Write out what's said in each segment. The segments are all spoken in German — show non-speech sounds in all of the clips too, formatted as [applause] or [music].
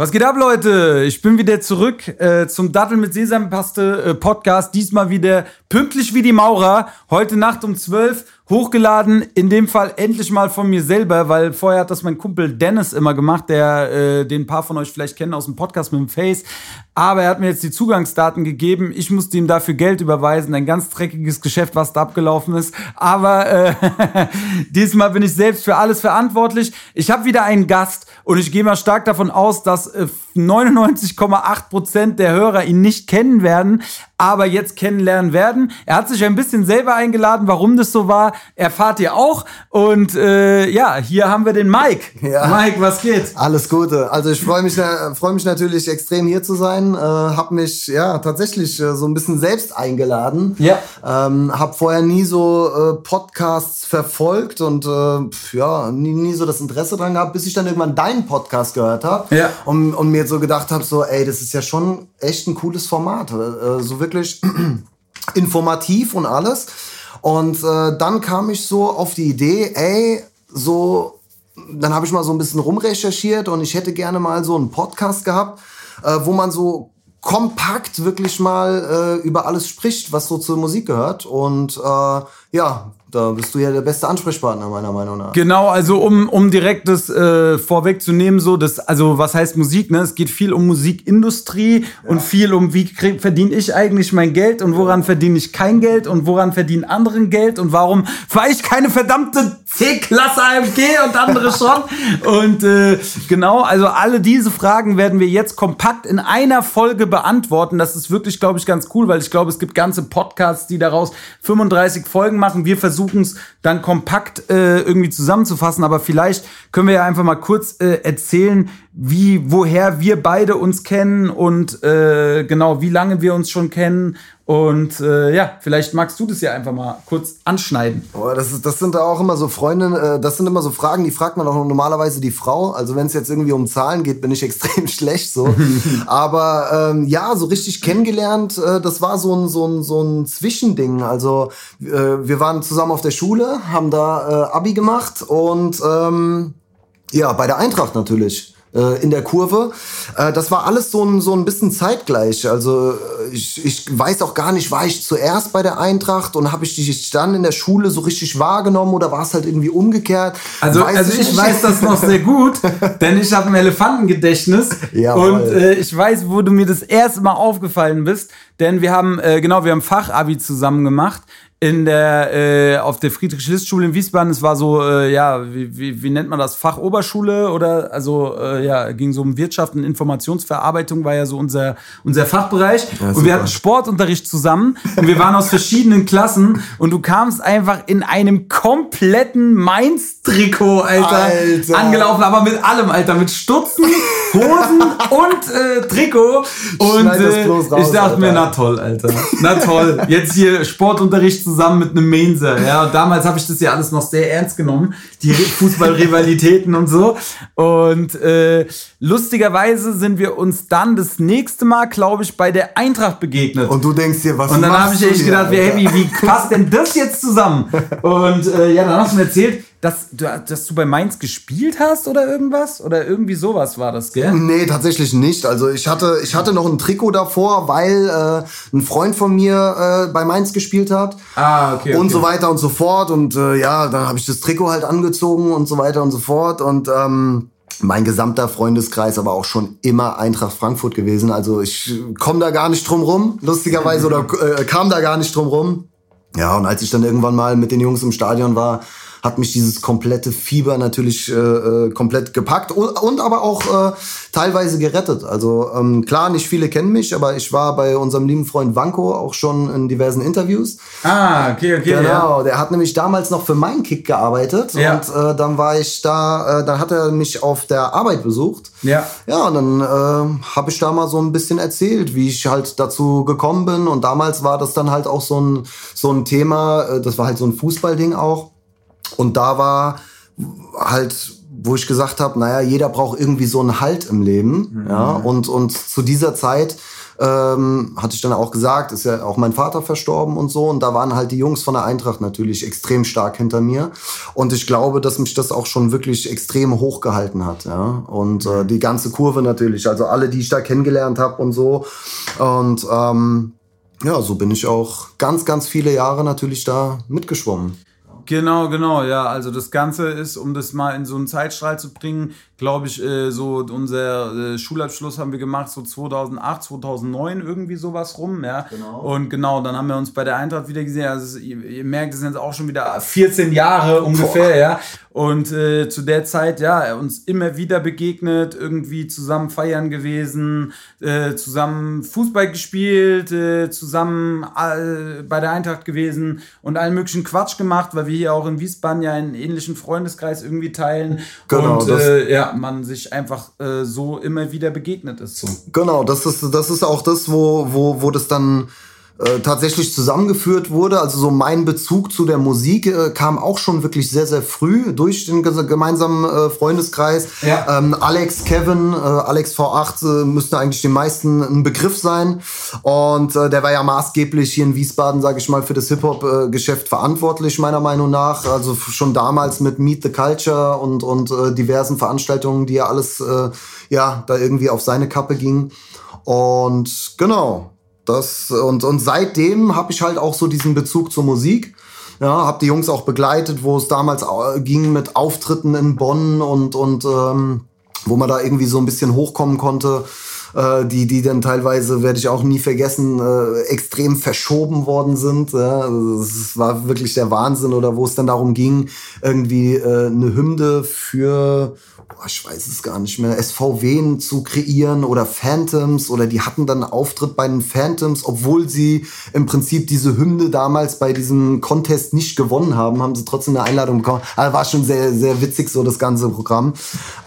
Was geht ab, Leute? Ich bin wieder zurück äh, zum Dattel mit Sesampaste äh, Podcast. Diesmal wieder pünktlich wie die Maurer. Heute Nacht um 12 hochgeladen. In dem Fall endlich mal von mir selber, weil vorher hat das mein Kumpel Dennis immer gemacht, der äh, den paar von euch vielleicht kennen aus dem Podcast mit dem Face. Aber er hat mir jetzt die Zugangsdaten gegeben. Ich musste ihm dafür Geld überweisen. Ein ganz dreckiges Geschäft, was da abgelaufen ist. Aber äh, [laughs] diesmal bin ich selbst für alles verantwortlich. Ich habe wieder einen Gast und ich gehe mal stark davon aus, dass 99,8 Prozent der Hörer ihn nicht kennen werden, aber jetzt kennenlernen werden. Er hat sich ein bisschen selber eingeladen, warum das so war, erfahrt ihr auch. Und äh, ja, hier haben wir den Mike. Ja. Mike, was geht? Alles Gute. Also ich freue mich, freue mich natürlich extrem hier zu sein. Äh, hab mich ja tatsächlich äh, so ein bisschen selbst eingeladen. Ja. Ähm, hab vorher nie so äh, Podcasts verfolgt und äh, ja nie, nie so das Interesse dran gehabt, bis ich dann irgendwann deinen Podcast gehört habe. Ja. Und, und mir so gedacht habe, so, ey, das ist ja schon echt ein cooles Format. Äh, so wirklich [clears throat] informativ und alles. Und äh, dann kam ich so auf die Idee, ey, so, dann habe ich mal so ein bisschen rumrecherchiert und ich hätte gerne mal so einen Podcast gehabt, äh, wo man so kompakt wirklich mal äh, über alles spricht, was so zur Musik gehört. Und äh, ja, da bist du ja der beste Ansprechpartner, meiner Meinung nach. Genau, also um, um direkt das äh, vorwegzunehmen, so, das, also was heißt Musik, ne? Es geht viel um Musikindustrie ja. und viel um, wie verdiene ich eigentlich mein Geld und woran verdiene ich kein Geld und woran verdienen anderen Geld und warum fahre ich keine verdammte C-Klasse AMG und andere [laughs] schon. und äh, genau, also alle diese Fragen werden wir jetzt kompakt in einer Folge beantworten. Das ist wirklich, glaube ich, ganz cool, weil ich glaube, es gibt ganze Podcasts, die daraus 35 Folgen machen. Wir versuchen versuchen es dann kompakt äh, irgendwie zusammenzufassen, aber vielleicht können wir ja einfach mal kurz äh, erzählen, wie, woher wir beide uns kennen und äh, genau, wie lange wir uns schon kennen. Und äh, ja, vielleicht magst du das ja einfach mal kurz anschneiden. Oh, das, ist, das sind da auch immer so Freundinnen, äh, das sind immer so Fragen, die fragt man auch normalerweise die Frau. Also wenn es jetzt irgendwie um Zahlen geht, bin ich [laughs] extrem schlecht so. [laughs] Aber ähm, ja, so richtig kennengelernt, äh, das war so ein, so, ein, so ein Zwischending. Also äh, wir waren zusammen auf der Schule, haben da äh, Abi gemacht und ähm, ja, bei der Eintracht natürlich in der Kurve. Äh, das war alles so ein, so ein bisschen zeitgleich. Also äh, ich, ich weiß auch gar nicht, war ich zuerst bei der Eintracht und habe ich dich dann in der Schule so richtig wahrgenommen oder war es halt irgendwie umgekehrt? Also, weiß also ich, ich weiß das noch sehr gut, [laughs] denn ich habe ein Elefantengedächtnis ja, und äh, ich weiß, wo du mir das erste Mal aufgefallen bist, denn wir haben, äh, genau, wir haben Fachabi zusammen gemacht in der äh, auf der Friedrich-List-Schule in Wiesbaden. Es war so, äh, ja, wie, wie, wie nennt man das? Fachoberschule oder also äh, ja, ging so um Wirtschaft und Informationsverarbeitung, war ja so unser, unser Fachbereich. Ja, und wir hatten Sportunterricht zusammen und wir waren aus verschiedenen Klassen und du kamst einfach in einem kompletten Mainz-Trikot, Alter, Alter, angelaufen, aber mit allem, Alter, mit Stutzen, Hosen [laughs] und äh, Trikot. Und äh, ich dachte Alter. mir, na toll, Alter. Na toll. Jetzt hier Sportunterricht zusammen mit einem Mainzer. Ja, und damals habe ich das ja alles noch sehr ernst genommen, die Fußballrivalitäten und so. Und äh, lustigerweise sind wir uns dann das nächste Mal, glaube ich, bei der Eintracht begegnet. Und du denkst dir, was Und dann habe ich echt gedacht, wie, wie, wie passt denn das jetzt zusammen? [laughs] Und äh, ja, dann hast du mir erzählt, dass du, dass du bei Mainz gespielt hast oder irgendwas? Oder irgendwie sowas war das, gell? Nee, tatsächlich nicht. Also ich hatte, ich hatte noch ein Trikot davor, weil äh, ein Freund von mir äh, bei Mainz gespielt hat. Ah, okay. Und okay. so weiter und so fort. Und äh, ja, dann habe ich das Trikot halt angezogen und so weiter und so fort. Und ähm, mein gesamter Freundeskreis aber auch schon immer Eintracht Frankfurt gewesen. Also ich komme da gar nicht drum rum, lustigerweise, oder äh, kam da gar nicht drum rum. Ja, und als ich dann irgendwann mal mit den Jungs im Stadion war, hat mich dieses komplette Fieber natürlich äh, äh, komplett gepackt und, und aber auch äh, teilweise gerettet. Also ähm, klar, nicht viele kennen mich, aber ich war bei unserem lieben Freund Vanko auch schon in diversen Interviews. Ah, okay, okay. Genau, ja. der hat nämlich damals noch für meinen Kick gearbeitet ja. und äh, dann war ich da, äh, dann hat er mich auf der Arbeit besucht. Ja. Ja, und dann äh, habe ich da mal so ein bisschen erzählt, wie ich halt dazu gekommen bin und damals war das dann halt auch so ein so ein Thema, äh, das war halt so ein Fußballding auch und da war halt wo ich gesagt habe, naja, jeder braucht irgendwie so einen Halt im Leben. Mhm. Ja, und, und zu dieser Zeit ähm, hatte ich dann auch gesagt, ist ja auch mein Vater verstorben und so. Und da waren halt die Jungs von der Eintracht natürlich extrem stark hinter mir. Und ich glaube, dass mich das auch schon wirklich extrem hochgehalten hat. Ja? Und äh, die ganze Kurve natürlich, also alle, die ich da kennengelernt habe und so. Und ähm, ja, so bin ich auch ganz, ganz viele Jahre natürlich da mitgeschwommen. Genau, genau, ja. Also das Ganze ist, um das mal in so einen Zeitstrahl zu bringen, glaube ich, äh, so unser äh, Schulabschluss haben wir gemacht, so 2008, 2009, irgendwie sowas rum, ja. Genau. Und genau, dann haben wir uns bei der Eintracht wieder gesehen. Also ihr, ihr merkt, es sind jetzt auch schon wieder 14 Jahre ungefähr, Boah. ja. Und äh, zu der Zeit, ja, uns immer wieder begegnet, irgendwie zusammen feiern gewesen, äh, zusammen Fußball gespielt, äh, zusammen bei der Eintracht gewesen und allen möglichen Quatsch gemacht, weil wir hier auch in Wiesbaden ja einen ähnlichen Freundeskreis irgendwie teilen. Genau, und äh, ja, man sich einfach äh, so immer wieder begegnet ist. So. Genau, das ist, das ist auch das, wo, wo, wo das dann äh, tatsächlich zusammengeführt wurde. Also so mein Bezug zu der Musik äh, kam auch schon wirklich sehr, sehr früh durch den gemeinsamen äh, Freundeskreis. Ja. Ähm, Alex, Kevin, äh, Alex V8 äh, müsste eigentlich den meisten ein Begriff sein. Und äh, der war ja maßgeblich hier in Wiesbaden, sage ich mal, für das Hip-Hop-Geschäft verantwortlich, meiner Meinung nach. Also schon damals mit Meet the Culture und, und äh, diversen Veranstaltungen, die ja alles äh, ja, da irgendwie auf seine Kappe ging. Und genau, das, und, und seitdem habe ich halt auch so diesen Bezug zur Musik. Ja, habe die Jungs auch begleitet, wo es damals ging mit Auftritten in Bonn und, und ähm, wo man da irgendwie so ein bisschen hochkommen konnte. Äh, die, die dann teilweise, werde ich auch nie vergessen, äh, extrem verschoben worden sind. Ja. Also es war wirklich der Wahnsinn. Oder wo es dann darum ging, irgendwie äh, eine Hymne für boah, ich weiß es gar nicht mehr, SVW zu kreieren oder Phantoms oder die hatten dann einen Auftritt bei den Phantoms, obwohl sie im Prinzip diese Hymne damals bei diesem Contest nicht gewonnen haben, haben sie trotzdem eine Einladung bekommen. Also war schon sehr, sehr witzig so das ganze Programm.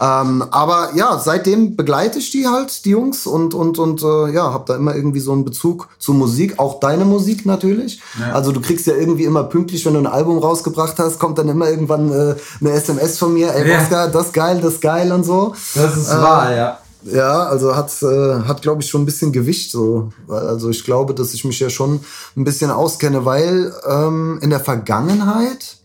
Ähm, aber ja, seitdem begleite ich die halt, die Jungs und, und, und äh, ja, habe da immer irgendwie so einen Bezug zur Musik, auch deine Musik natürlich. Ja. Also du kriegst ja irgendwie immer pünktlich, wenn du ein Album rausgebracht hast, kommt dann immer irgendwann äh, eine SMS von mir, ey, ja. Oscar, das geil, das geil und so. Das ist äh, wahr, ja. Ja, also hat, äh, hat glaube ich, schon ein bisschen Gewicht. So. Also ich glaube, dass ich mich ja schon ein bisschen auskenne, weil ähm, in der Vergangenheit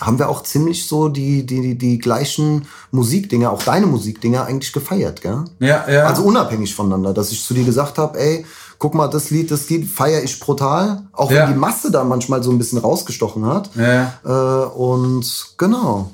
haben wir auch ziemlich so die, die, die, die gleichen Musikdinger, auch deine Musikdinger eigentlich gefeiert, gell? Ja, ja. Also unabhängig voneinander, dass ich zu dir gesagt habe, ey, guck mal, das Lied, das Lied feiere ich brutal, auch ja. wenn die Masse da manchmal so ein bisschen rausgestochen hat. Ja. Äh, und genau.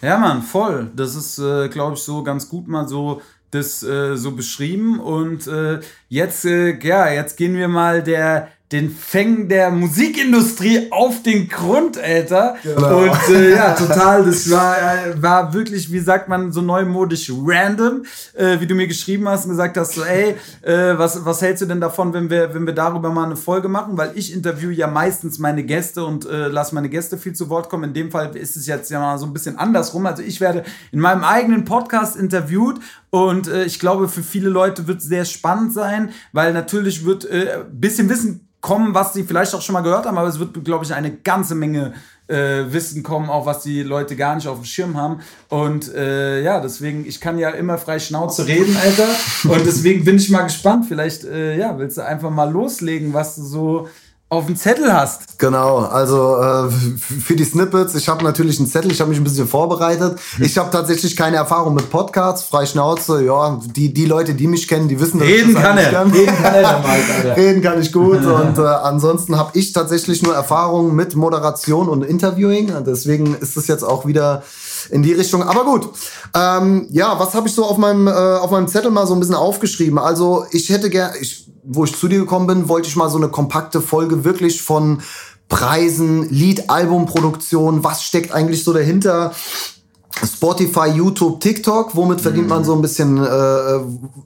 Ja, Mann, voll. Das ist, äh, glaube ich, so ganz gut mal so das äh, so beschrieben. Und äh, jetzt, äh, ja, jetzt gehen wir mal der den Fängen der Musikindustrie auf den Grund, Alter. Genau. Und äh, [laughs] ja, total, das war, äh, war wirklich, wie sagt man, so neumodisch random, äh, wie du mir geschrieben hast und gesagt hast, so, ey, äh, was, was hältst du denn davon, wenn wir, wenn wir darüber mal eine Folge machen? Weil ich interview ja meistens meine Gäste und äh, lasse meine Gäste viel zu Wort kommen. In dem Fall ist es jetzt ja mal so ein bisschen andersrum. Also ich werde in meinem eigenen Podcast interviewt und äh, ich glaube, für viele Leute wird es sehr spannend sein, weil natürlich wird äh, bisschen Wissen kommen, was sie vielleicht auch schon mal gehört haben, aber es wird, glaube ich, eine ganze Menge äh, Wissen kommen, auch was die Leute gar nicht auf dem Schirm haben. Und äh, ja, deswegen, ich kann ja immer frei Schnauze reden, Alter. Und deswegen bin ich mal gespannt. Vielleicht, äh, ja, willst du einfach mal loslegen, was du so auf dem Zettel hast. Genau, also äh, für die Snippets, ich habe natürlich einen Zettel, ich habe mich ein bisschen vorbereitet. Ich habe tatsächlich keine Erfahrung mit Podcasts, frei Schnauze, ja, die, die Leute, die mich kennen, die wissen, dass Reden ich das kann er. Kann. Reden kann er dabei, Reden kann ich gut und äh, ansonsten habe ich tatsächlich nur Erfahrung mit Moderation und Interviewing, deswegen ist es jetzt auch wieder in die Richtung. Aber gut, ähm, ja, was habe ich so auf meinem, äh, auf meinem Zettel mal so ein bisschen aufgeschrieben? Also ich hätte gerne, wo ich zu dir gekommen bin, wollte ich mal so eine kompakte Folge wirklich von Preisen, Lied, Albumproduktion, was steckt eigentlich so dahinter? Spotify, YouTube, TikTok, womit verdient man mhm. so ein bisschen, äh,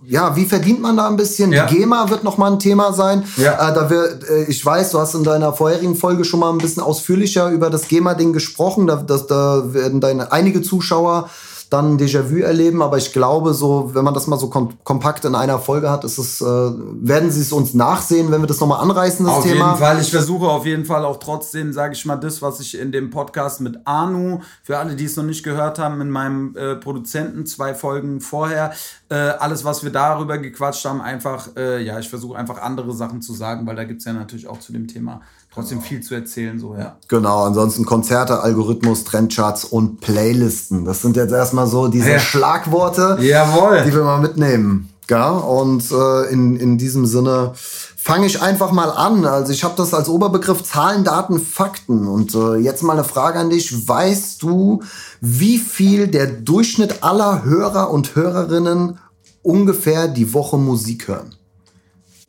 ja, wie verdient man da ein bisschen? Ja. Die GEMA wird nochmal ein Thema sein. Ja. Äh, da wird, äh, ich weiß, du hast in deiner vorherigen Folge schon mal ein bisschen ausführlicher über das GEMA-Ding gesprochen. Da, das, da werden deine einige Zuschauer dann Déjà-vu erleben. Aber ich glaube, so, wenn man das mal so kom kompakt in einer Folge hat, ist es, äh, werden sie es uns nachsehen, wenn wir das nochmal anreißen, das auf Thema. Auf jeden Fall. Ich versuche auf jeden Fall auch trotzdem, sage ich mal, das, was ich in dem Podcast mit Anu, für alle, die es noch nicht gehört haben, in meinem äh, Produzenten zwei Folgen vorher, äh, alles, was wir darüber gequatscht haben, einfach, äh, ja, ich versuche einfach andere Sachen zu sagen, weil da gibt es ja natürlich auch zu dem Thema trotzdem viel zu erzählen, so, ja. Genau, ansonsten Konzerte, Algorithmus, Trendcharts und Playlisten. Das sind jetzt erstmal so diese ja. Schlagworte, Jawohl. die wir mal mitnehmen. Ja, und äh, in, in diesem Sinne fange ich einfach mal an. Also ich habe das als Oberbegriff Zahlen, Daten, Fakten. Und äh, jetzt mal eine Frage an dich. Weißt du, wie viel der Durchschnitt aller Hörer und Hörerinnen ungefähr die Woche Musik hören?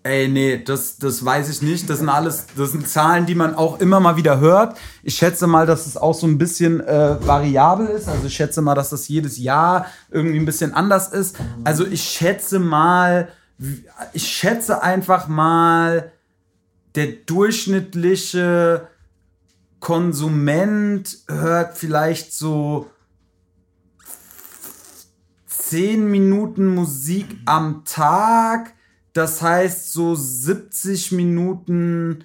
Ey, nee, das, das weiß ich nicht. Das sind alles, das sind Zahlen, die man auch immer mal wieder hört. Ich schätze mal, dass es auch so ein bisschen äh, variabel ist. Also ich schätze mal, dass das jedes Jahr irgendwie ein bisschen anders ist. Also ich schätze mal, ich schätze einfach mal, der durchschnittliche Konsument hört vielleicht so 10 Minuten Musik am Tag das heißt, so 70 Minuten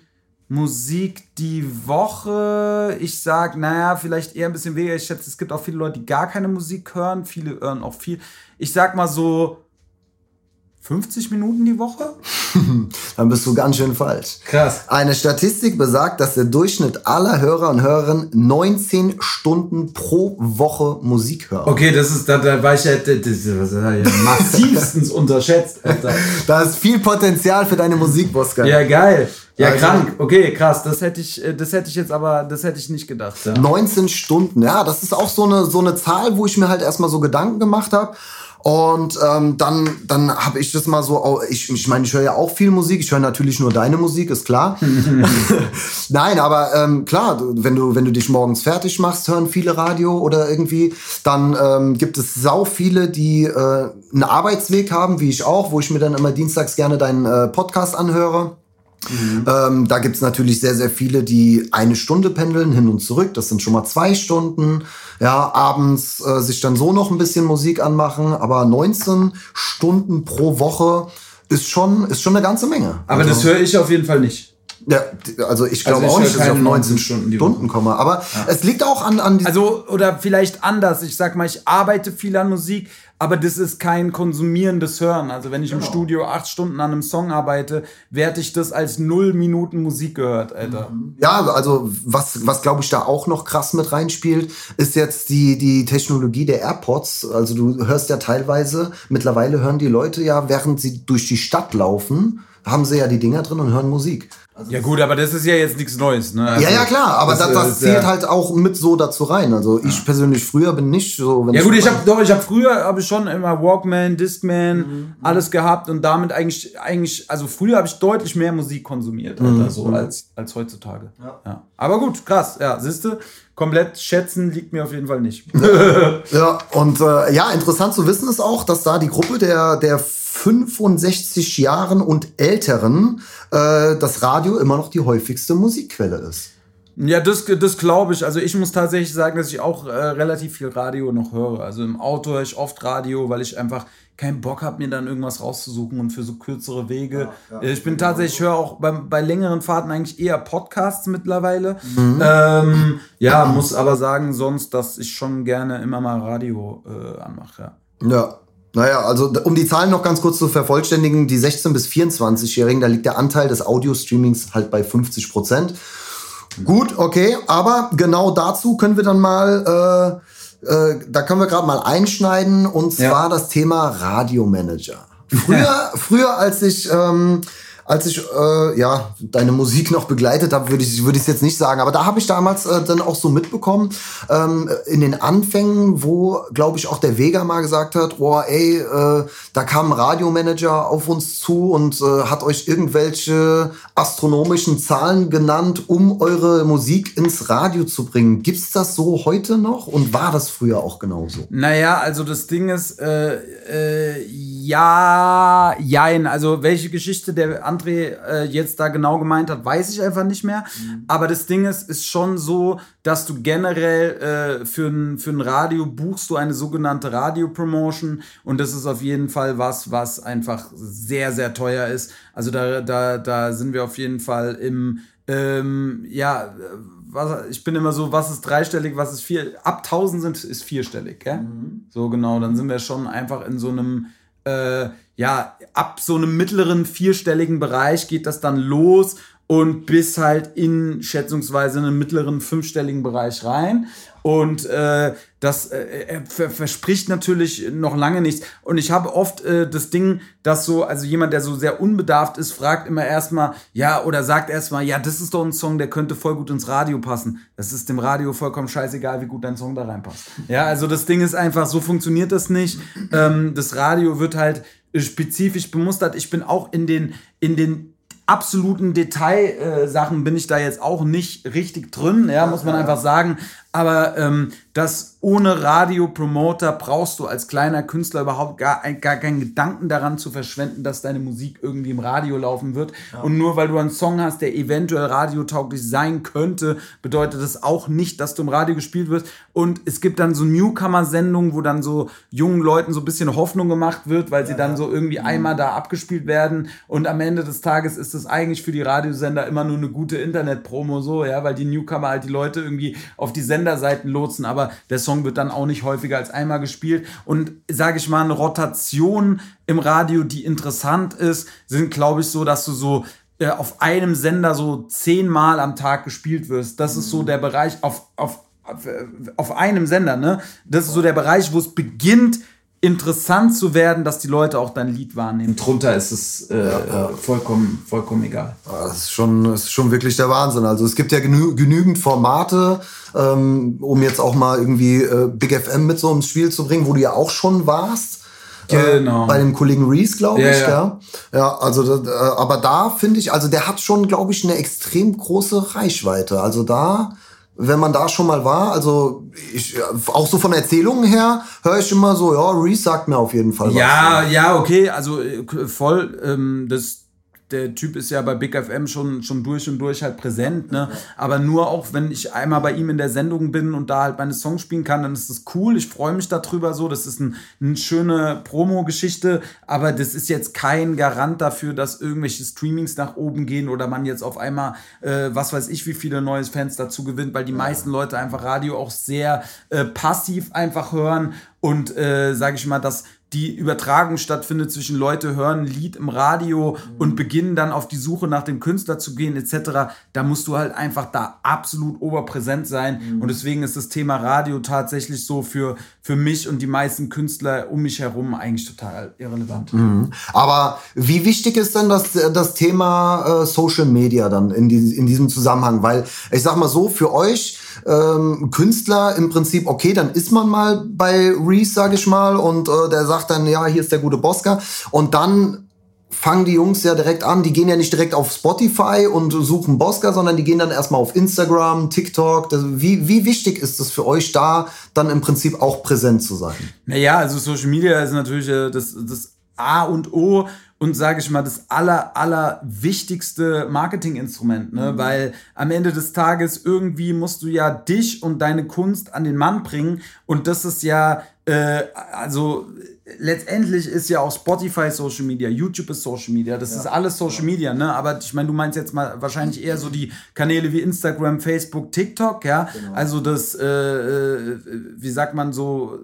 Musik die Woche. Ich sag, naja, vielleicht eher ein bisschen weniger. Ich schätze, es gibt auch viele Leute, die gar keine Musik hören. Viele hören auch viel. Ich sag mal so 50 Minuten die Woche? [laughs] Dann bist du ganz schön falsch. Krass. Eine Statistik besagt, dass der Durchschnitt aller Hörer und Hörerinnen 19 Stunden pro Woche Musik hört. Okay, das ist, da, da war ich ja, das, das, das massivstens [laughs] unterschätzt, Alter. Da ist viel Potenzial für deine Musik, Boska. Ja, geil. Ja, also, krank. Okay, krass. Das hätte ich, äh, das hätte ich jetzt aber, das hätte ich nicht gedacht. Ja. 19 Stunden, ja, das ist auch so eine, so eine Zahl, wo ich mir halt erstmal so Gedanken gemacht habe. Und ähm, dann, dann habe ich das mal so, ich, ich meine, ich höre ja auch viel Musik, ich höre natürlich nur deine Musik, ist klar. [laughs] [laughs] Nein, aber ähm, klar, wenn du, wenn du dich morgens fertig machst, hören viele Radio oder irgendwie, dann ähm, gibt es sau viele, die äh, einen Arbeitsweg haben, wie ich auch, wo ich mir dann immer dienstags gerne deinen äh, Podcast anhöre. Mhm. Ähm, da gibt's natürlich sehr, sehr viele, die eine Stunde pendeln, hin und zurück. Das sind schon mal zwei Stunden. Ja, abends äh, sich dann so noch ein bisschen Musik anmachen. Aber 19 Stunden pro Woche ist schon, ist schon eine ganze Menge. Aber also, das höre ich auf jeden Fall nicht. Ja, also ich glaube also auch nicht, dass ich auf 19 Stunden, Stunden komme. Aber ja. es liegt auch an, an Also, oder vielleicht anders. Ich sag mal, ich arbeite viel an Musik, aber das ist kein konsumierendes Hören. Also, wenn ich genau. im Studio acht Stunden an einem Song arbeite, werde ich das als null Minuten Musik gehört, Alter. Ja, also, was, was glaube ich da auch noch krass mit reinspielt, ist jetzt die, die Technologie der AirPods. Also, du hörst ja teilweise, mittlerweile hören die Leute ja, während sie durch die Stadt laufen, haben sie ja die Dinger drin und hören Musik. Also ja gut, aber das ist ja jetzt nichts Neues. Ne? Also ja, ja klar, aber das, das, das zählt ja halt auch mit so dazu rein. Also ich ja. persönlich früher bin nicht so. ja gut, ich habe doch, ich habe früher habe ich schon immer Walkman, Discman, mhm. alles gehabt und damit eigentlich eigentlich, also früher habe ich deutlich mehr Musik konsumiert, mhm. so mhm. als als heutzutage. Ja. ja. Aber gut, krass, ja, siehste, komplett schätzen liegt mir auf jeden Fall nicht. [laughs] ja und äh, ja, interessant zu wissen ist auch, dass da die Gruppe der der 65 Jahren und Älteren äh, das Radio immer noch die häufigste Musikquelle ist. Ja, das, das glaube ich. Also ich muss tatsächlich sagen, dass ich auch äh, relativ viel Radio noch höre. Also im Auto höre ich oft Radio, weil ich einfach keinen Bock habe, mir dann irgendwas rauszusuchen und für so kürzere Wege. Ja, ja. Ich bin tatsächlich, ich höre auch bei, bei längeren Fahrten eigentlich eher Podcasts mittlerweile. Mhm. Ähm, ja, muss aber sagen sonst, dass ich schon gerne immer mal Radio äh, anmache. Ja. ja. Naja, also um die Zahlen noch ganz kurz zu vervollständigen, die 16- bis 24-Jährigen, da liegt der Anteil des Audio-Streamings halt bei 50 Prozent. Gut, okay, aber genau dazu können wir dann mal, äh, äh, da können wir gerade mal einschneiden, und zwar ja. das Thema Radiomanager. Früher, [laughs] früher als ich ähm, als ich äh, ja deine Musik noch begleitet habe, würde ich würde ich jetzt nicht sagen, aber da habe ich damals äh, dann auch so mitbekommen ähm, in den Anfängen, wo glaube ich auch der Vega mal gesagt hat, boah, ey, äh, da kam ein Radiomanager auf uns zu und äh, hat euch irgendwelche astronomischen Zahlen genannt, um eure Musik ins Radio zu bringen. Gibt's das so heute noch und war das früher auch genauso? Naja, also das Ding ist, äh, äh, ja, jein. Also welche Geschichte der André äh, jetzt da genau gemeint hat, weiß ich einfach nicht mehr. Mhm. Aber das Ding ist, ist schon so, dass du generell äh, für, ein, für ein Radio buchst du eine sogenannte Radio-Promotion und das ist auf jeden Fall was, was einfach sehr, sehr teuer ist. Also da, da, da sind wir auf jeden Fall im, ähm, ja, was, ich bin immer so, was ist dreistellig, was ist vier, ab 1000 sind, ist vierstellig, gell? Mhm. So genau, dann sind wir schon einfach in so einem, äh, ja, ab so einem mittleren vierstelligen Bereich geht das dann los und bis halt in schätzungsweise einen mittleren fünfstelligen Bereich rein. Und äh, das äh, verspricht natürlich noch lange nichts. Und ich habe oft äh, das Ding, dass so, also jemand, der so sehr unbedarft ist, fragt immer erstmal, ja, oder sagt erstmal, ja, das ist doch ein Song, der könnte voll gut ins Radio passen. Das ist dem Radio vollkommen scheißegal, wie gut dein Song da reinpasst. Ja, also das Ding ist einfach, so funktioniert das nicht. Ähm, das Radio wird halt spezifisch bemustert. Ich bin auch in den, in den absoluten Detailsachen äh, bin ich da jetzt auch nicht richtig drin, ja, muss man einfach sagen. Aber ähm, das ohne Radiopromoter brauchst du als kleiner Künstler überhaupt gar, gar keinen Gedanken daran zu verschwenden, dass deine Musik irgendwie im Radio laufen wird. Ja. Und nur weil du einen Song hast, der eventuell radiotauglich sein könnte, bedeutet das auch nicht, dass du im Radio gespielt wirst. Und es gibt dann so Newcomer-Sendungen, wo dann so jungen Leuten so ein bisschen Hoffnung gemacht wird, weil sie ja. dann so irgendwie mhm. einmal da abgespielt werden. Und am Ende des Tages ist es eigentlich für die Radiosender immer nur eine gute Internet-Promo so, ja, weil die Newcomer halt die Leute irgendwie auf die Sendung Senderseiten lotsen, aber der Song wird dann auch nicht häufiger als einmal gespielt. Und sage ich mal, eine Rotation im Radio, die interessant ist, sind, glaube ich, so, dass du so äh, auf einem Sender so zehnmal am Tag gespielt wirst. Das ist so der Bereich auf, auf, auf, auf einem Sender, ne? Das ist so der Bereich, wo es beginnt, interessant zu werden, dass die Leute auch dein Lied wahrnehmen. Drunter ist es äh, ja, ja. vollkommen, vollkommen egal. Das ist, schon, das ist schon wirklich der Wahnsinn. Also es gibt ja genü genügend Formate, ähm, um jetzt auch mal irgendwie äh, Big FM mit so ins Spiel zu bringen, wo du ja auch schon warst. Äh, genau. Äh, bei dem Kollegen Reese, glaube ich, ja. Ja, ja also, äh, aber da finde ich, also der hat schon, glaube ich, eine extrem große Reichweite. Also da wenn man da schon mal war, also ich, auch so von Erzählungen her, höre ich immer so, ja, Reese sagt mir auf jeden Fall was. Ja, ja, okay, also äh, voll, ähm, das, der Typ ist ja bei Big FM schon, schon durch und durch halt präsent, ne? Aber nur auch, wenn ich einmal bei ihm in der Sendung bin und da halt meine Songs spielen kann, dann ist das cool. Ich freue mich darüber so. Das ist ein, eine schöne Promo-Geschichte, aber das ist jetzt kein Garant dafür, dass irgendwelche Streamings nach oben gehen oder man jetzt auf einmal, äh, was weiß ich, wie viele neue Fans dazu gewinnt, weil die meisten Leute einfach Radio auch sehr äh, passiv einfach hören und äh, sage ich mal, dass die Übertragung stattfindet zwischen Leute hören ein Lied im Radio mhm. und beginnen dann auf die Suche nach dem Künstler zu gehen etc. Da musst du halt einfach da absolut oberpräsent sein mhm. und deswegen ist das Thema Radio tatsächlich so für, für mich und die meisten Künstler um mich herum eigentlich total irrelevant. Mhm. Aber wie wichtig ist denn das, das Thema äh, Social Media dann in, die, in diesem Zusammenhang? Weil ich sag mal so, für euch ähm, Künstler im Prinzip, okay, dann ist man mal bei Reese, sage ich mal, und äh, der sagt dann, ja, hier ist der gute Bosca. Und dann fangen die Jungs ja direkt an, die gehen ja nicht direkt auf Spotify und suchen Bosca, sondern die gehen dann erstmal auf Instagram, TikTok. Das, wie, wie wichtig ist es für euch da, dann im Prinzip auch präsent zu sein? Naja, also Social Media ist natürlich äh, das, das A und O und sage ich mal das aller aller wichtigste Marketinginstrument, ne? Mhm. Weil am Ende des Tages irgendwie musst du ja dich und deine Kunst an den Mann bringen und das ist ja äh, also letztendlich ist ja auch Spotify Social Media, YouTube ist Social Media, das ja. ist alles Social Media, ne? Aber ich meine, du meinst jetzt mal wahrscheinlich eher so die Kanäle wie Instagram, Facebook, TikTok, ja? Genau. Also das, äh, äh wie sagt man so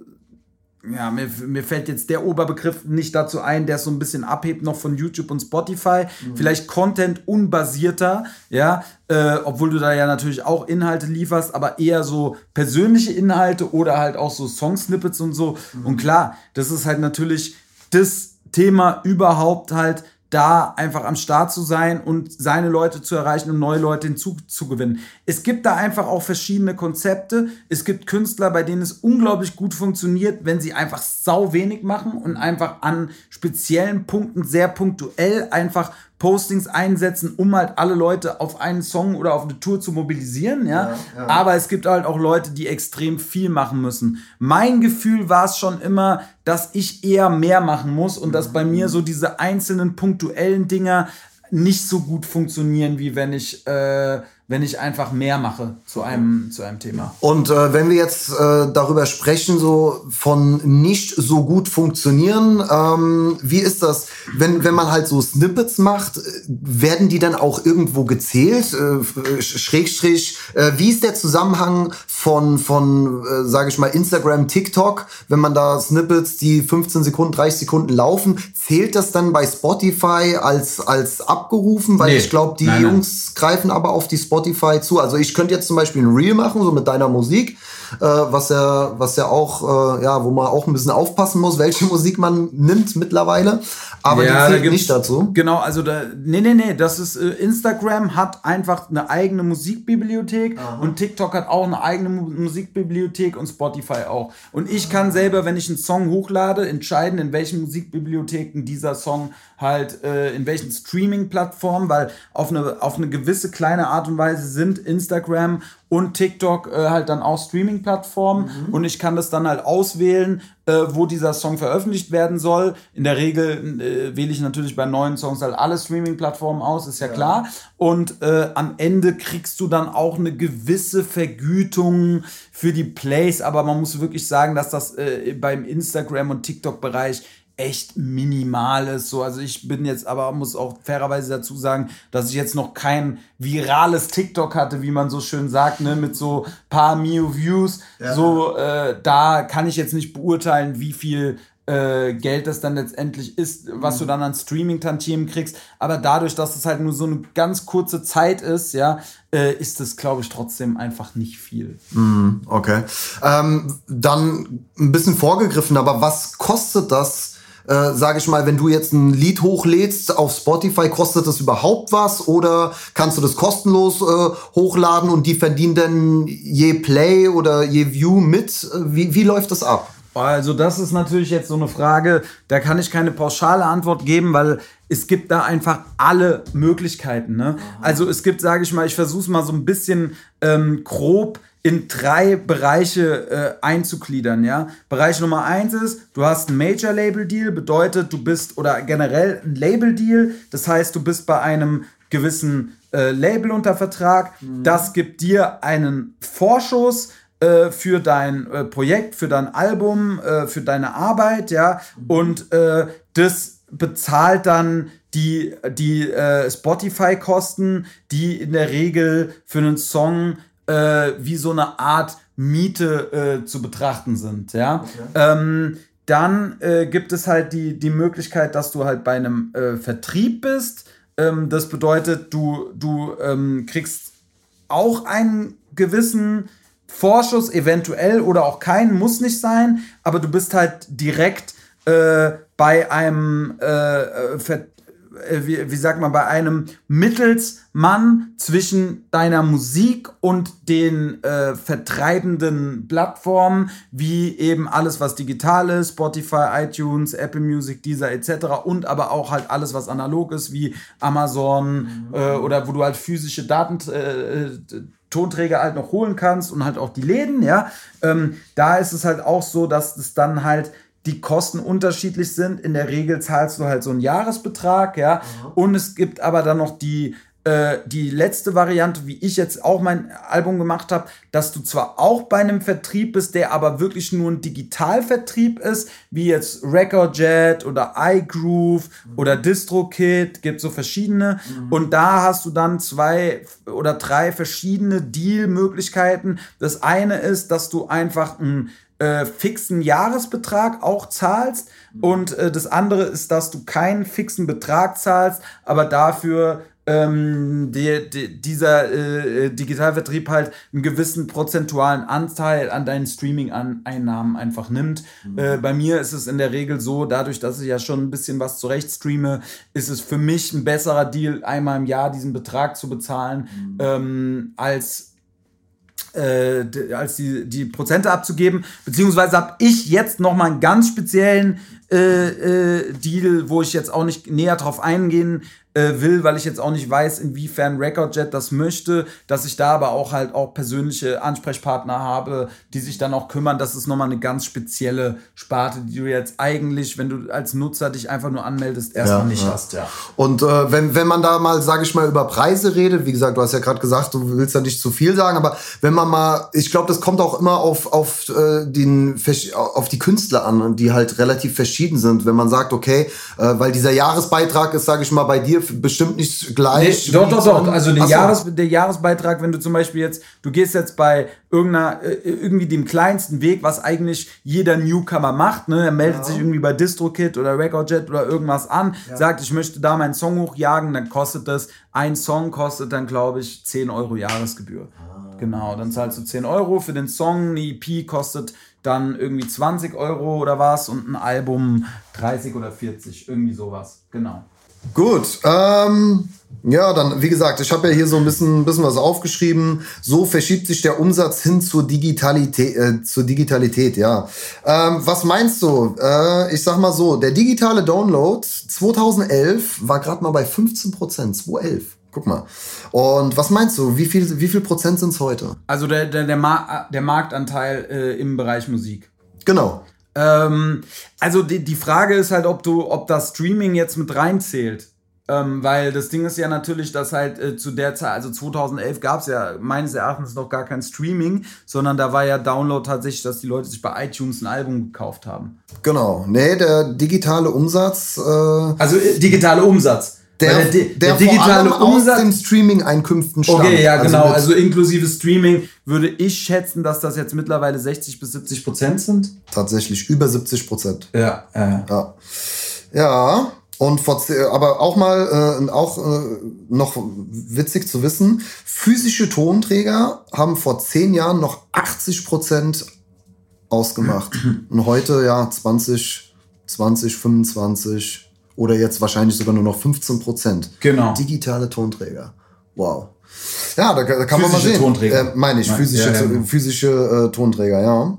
ja, mir, mir fällt jetzt der Oberbegriff nicht dazu ein, der so ein bisschen abhebt noch von YouTube und Spotify. Mhm. Vielleicht Content unbasierter, ja, äh, obwohl du da ja natürlich auch Inhalte lieferst, aber eher so persönliche Inhalte oder halt auch so Song-Snippets und so. Mhm. Und klar, das ist halt natürlich das Thema überhaupt halt da einfach am Start zu sein und seine Leute zu erreichen und neue Leute hinzuzugewinnen. Es gibt da einfach auch verschiedene Konzepte. Es gibt Künstler, bei denen es unglaublich gut funktioniert, wenn sie einfach sau wenig machen und einfach an speziellen Punkten sehr punktuell einfach Postings einsetzen, um halt alle Leute auf einen Song oder auf eine Tour zu mobilisieren, ja. ja, ja. Aber es gibt halt auch Leute, die extrem viel machen müssen. Mein Gefühl war es schon immer, dass ich eher mehr machen muss und dass bei mir so diese einzelnen punktuellen Dinger nicht so gut funktionieren, wie wenn ich äh, wenn ich einfach mehr mache zu einem, zu einem Thema. Und äh, wenn wir jetzt äh, darüber sprechen, so von nicht so gut funktionieren, ähm, wie ist das, wenn, wenn man halt so Snippets macht, äh, werden die dann auch irgendwo gezählt? Äh, Schrägstrich, äh, wie ist der Zusammenhang von, von äh, sage ich mal, Instagram, TikTok, wenn man da Snippets, die 15 Sekunden, 30 Sekunden laufen, zählt das dann bei Spotify als, als abgerufen? Weil nee. ich glaube, die nein, Jungs nein. greifen aber auf die Spotify Spotify zu. Also ich könnte jetzt zum Beispiel ein Reel machen, so mit deiner Musik, äh, was ja, was ja auch, äh, ja, wo man auch ein bisschen aufpassen muss, welche Musik man nimmt mittlerweile. Aber ja, die zählt da nicht dazu. Genau, also da, nee, nee, nee, das ist, äh, Instagram hat einfach eine eigene Musikbibliothek Aha. und TikTok hat auch eine eigene Musikbibliothek und Spotify auch. Und ich kann selber, wenn ich einen Song hochlade, entscheiden, in welchen Musikbibliotheken dieser Song halt, äh, in welchen Streaming-Plattformen, weil auf eine, auf eine gewisse kleine Art und Weise sind Instagram und TikTok äh, halt dann auch Streaming-Plattformen mhm. und ich kann das dann halt auswählen, äh, wo dieser Song veröffentlicht werden soll. In der Regel äh, wähle ich natürlich bei neuen Songs halt alle Streaming-Plattformen aus, ist ja, ja. klar. Und äh, am Ende kriegst du dann auch eine gewisse Vergütung für die Plays, aber man muss wirklich sagen, dass das äh, beim Instagram- und TikTok-Bereich echt minimales. So, also ich bin jetzt aber, muss auch fairerweise dazu sagen, dass ich jetzt noch kein virales TikTok hatte, wie man so schön sagt, ne, mit so paar Mio Views. Ja. So, äh, da kann ich jetzt nicht beurteilen, wie viel äh, Geld das dann letztendlich ist, was mhm. du dann an Streaming-Tantiemen kriegst. Aber dadurch, dass es halt nur so eine ganz kurze Zeit ist, ja, äh, ist es, glaube ich, trotzdem einfach nicht viel. Mhm, okay. Ähm, dann ein bisschen vorgegriffen, aber was kostet das? Äh, sage ich mal, wenn du jetzt ein Lied hochlädst auf Spotify, kostet das überhaupt was oder kannst du das kostenlos äh, hochladen und die verdienen dann je Play oder je View mit? Wie, wie läuft das ab? Also das ist natürlich jetzt so eine Frage, da kann ich keine pauschale Antwort geben, weil es gibt da einfach alle Möglichkeiten. Ne? Also es gibt, sage ich mal, ich versuche es mal so ein bisschen ähm, grob in drei Bereiche äh, einzugliedern. Ja? Bereich Nummer eins ist, du hast einen Major-Label-Deal, bedeutet, du bist, oder generell ein Label-Deal, das heißt, du bist bei einem gewissen äh, Label unter Vertrag. Mhm. Das gibt dir einen Vorschuss äh, für dein äh, Projekt, für dein Album, äh, für deine Arbeit, ja, und äh, das bezahlt dann die, die Spotify-Kosten, die in der Regel für einen Song äh, wie so eine Art Miete äh, zu betrachten sind. Ja? Okay. Ähm, dann äh, gibt es halt die, die Möglichkeit, dass du halt bei einem äh, Vertrieb bist. Ähm, das bedeutet, du, du ähm, kriegst auch einen gewissen Vorschuss, eventuell oder auch keinen, muss nicht sein, aber du bist halt direkt äh, bei einem äh, äh Ver äh, wie, wie sagt man, bei einem Mittelsmann zwischen deiner Musik und den äh, vertreibenden Plattformen, wie eben alles, was digital ist, Spotify, iTunes, Apple Music, Deezer etc. und aber auch halt alles, was analog ist, wie Amazon mhm. äh, oder wo du halt physische Daten äh, Tonträger halt noch holen kannst und halt auch die Läden, ja. Ähm, da ist es halt auch so, dass es dann halt die Kosten unterschiedlich sind. In der Regel zahlst du halt so einen Jahresbetrag, ja. Mhm. Und es gibt aber dann noch die, äh, die letzte Variante, wie ich jetzt auch mein Album gemacht habe, dass du zwar auch bei einem Vertrieb bist, der aber wirklich nur ein Digitalvertrieb ist, wie jetzt Recordjet oder iGroove mhm. oder DistroKit, gibt so verschiedene. Mhm. Und da hast du dann zwei oder drei verschiedene Deal-Möglichkeiten. Das eine ist, dass du einfach ein äh, fixen Jahresbetrag auch zahlst und äh, das andere ist, dass du keinen fixen Betrag zahlst, aber dafür ähm, die, die, dieser äh, Digitalvertrieb halt einen gewissen prozentualen Anteil an deinen Streaming-Einnahmen einfach nimmt. Mhm. Äh, bei mir ist es in der Regel so, dadurch, dass ich ja schon ein bisschen was zurecht streame, ist es für mich ein besserer Deal, einmal im Jahr diesen Betrag zu bezahlen, mhm. ähm, als äh, als die, die Prozente abzugeben. Beziehungsweise habe ich jetzt nochmal einen ganz speziellen äh, äh, Deal, wo ich jetzt auch nicht näher drauf eingehen äh, will, weil ich jetzt auch nicht weiß, inwiefern Recordjet das möchte, dass ich da aber auch halt auch persönliche Ansprechpartner habe, die sich dann auch kümmern. Das ist nochmal eine ganz spezielle Sparte, die du jetzt eigentlich, wenn du als Nutzer dich einfach nur anmeldest, erstmal ja, nicht ja. hast. Ja. Und äh, wenn, wenn man da mal, sage ich mal, über Preise redet, wie gesagt, du hast ja gerade gesagt, du willst ja nicht zu viel sagen, aber wenn man mal, ich glaube, das kommt auch immer auf, auf, äh, den, auf die Künstler an, die halt relativ verschieden sind. Wenn man sagt, okay, äh, weil dieser Jahresbeitrag ist, sage ich mal, bei dir bestimmt nicht gleich. Nee, doch, doch, doch. Also der, Jahres, der Jahresbeitrag, wenn du zum Beispiel jetzt, du gehst jetzt bei irgendeiner, äh, irgendwie dem kleinsten Weg, was eigentlich jeder Newcomer macht, ne? Er meldet ja. sich irgendwie bei DistroKit oder Recordjet oder irgendwas an, ja. sagt, ich möchte da meinen Song hochjagen, dann kostet das, ein Song kostet dann, glaube ich, 10 Euro Jahresgebühr. Ah. Genau, dann zahlst du 10 Euro für den Song, eine EP kostet dann irgendwie 20 Euro oder was und ein Album 30 oder 40, irgendwie sowas. Genau. Gut, ähm, ja, dann, wie gesagt, ich habe ja hier so ein bisschen, bisschen was aufgeschrieben. So verschiebt sich der Umsatz hin zur Digitalität, äh, zur Digitalität, ja. Ähm, was meinst du? Äh, ich sag mal so, der digitale Download 2011 war gerade mal bei 15 Prozent, 2011. Guck mal. Und was meinst du, wie viel, wie viel Prozent sind es heute? Also der, der, der, Mar der Marktanteil äh, im Bereich Musik. Genau. Ähm, also die, die Frage ist halt, ob du, ob das Streaming jetzt mit reinzählt. Ähm, weil das Ding ist ja natürlich, dass halt äh, zu der Zeit, also 2011 gab es ja meines Erachtens noch gar kein Streaming, sondern da war ja Download tatsächlich, dass die Leute sich bei iTunes ein Album gekauft haben. Genau. Nee, der digitale Umsatz. Äh, also äh, digitale Umsatz. Der, der, der, der digitale Umsatz aus den Streaming-Einkünften stammt. Okay, ja, genau. Also, also, inklusive Streaming würde ich schätzen, dass das jetzt mittlerweile 60 bis 70 Prozent sind. Tatsächlich über 70 Prozent. Ja, äh. ja. Ja. Und vor, aber auch mal, äh, auch äh, noch witzig zu wissen, physische Tonträger haben vor zehn Jahren noch 80 Prozent ausgemacht. [clears throat] Und heute ja 20, 20, 25 oder jetzt wahrscheinlich sogar nur noch 15 Prozent. Genau. Digitale Tonträger. Wow. Ja, da, da kann physische man mal sehen. Tonträger. Äh, meine ich, physische, ja, ja. physische äh, Tonträger, ja.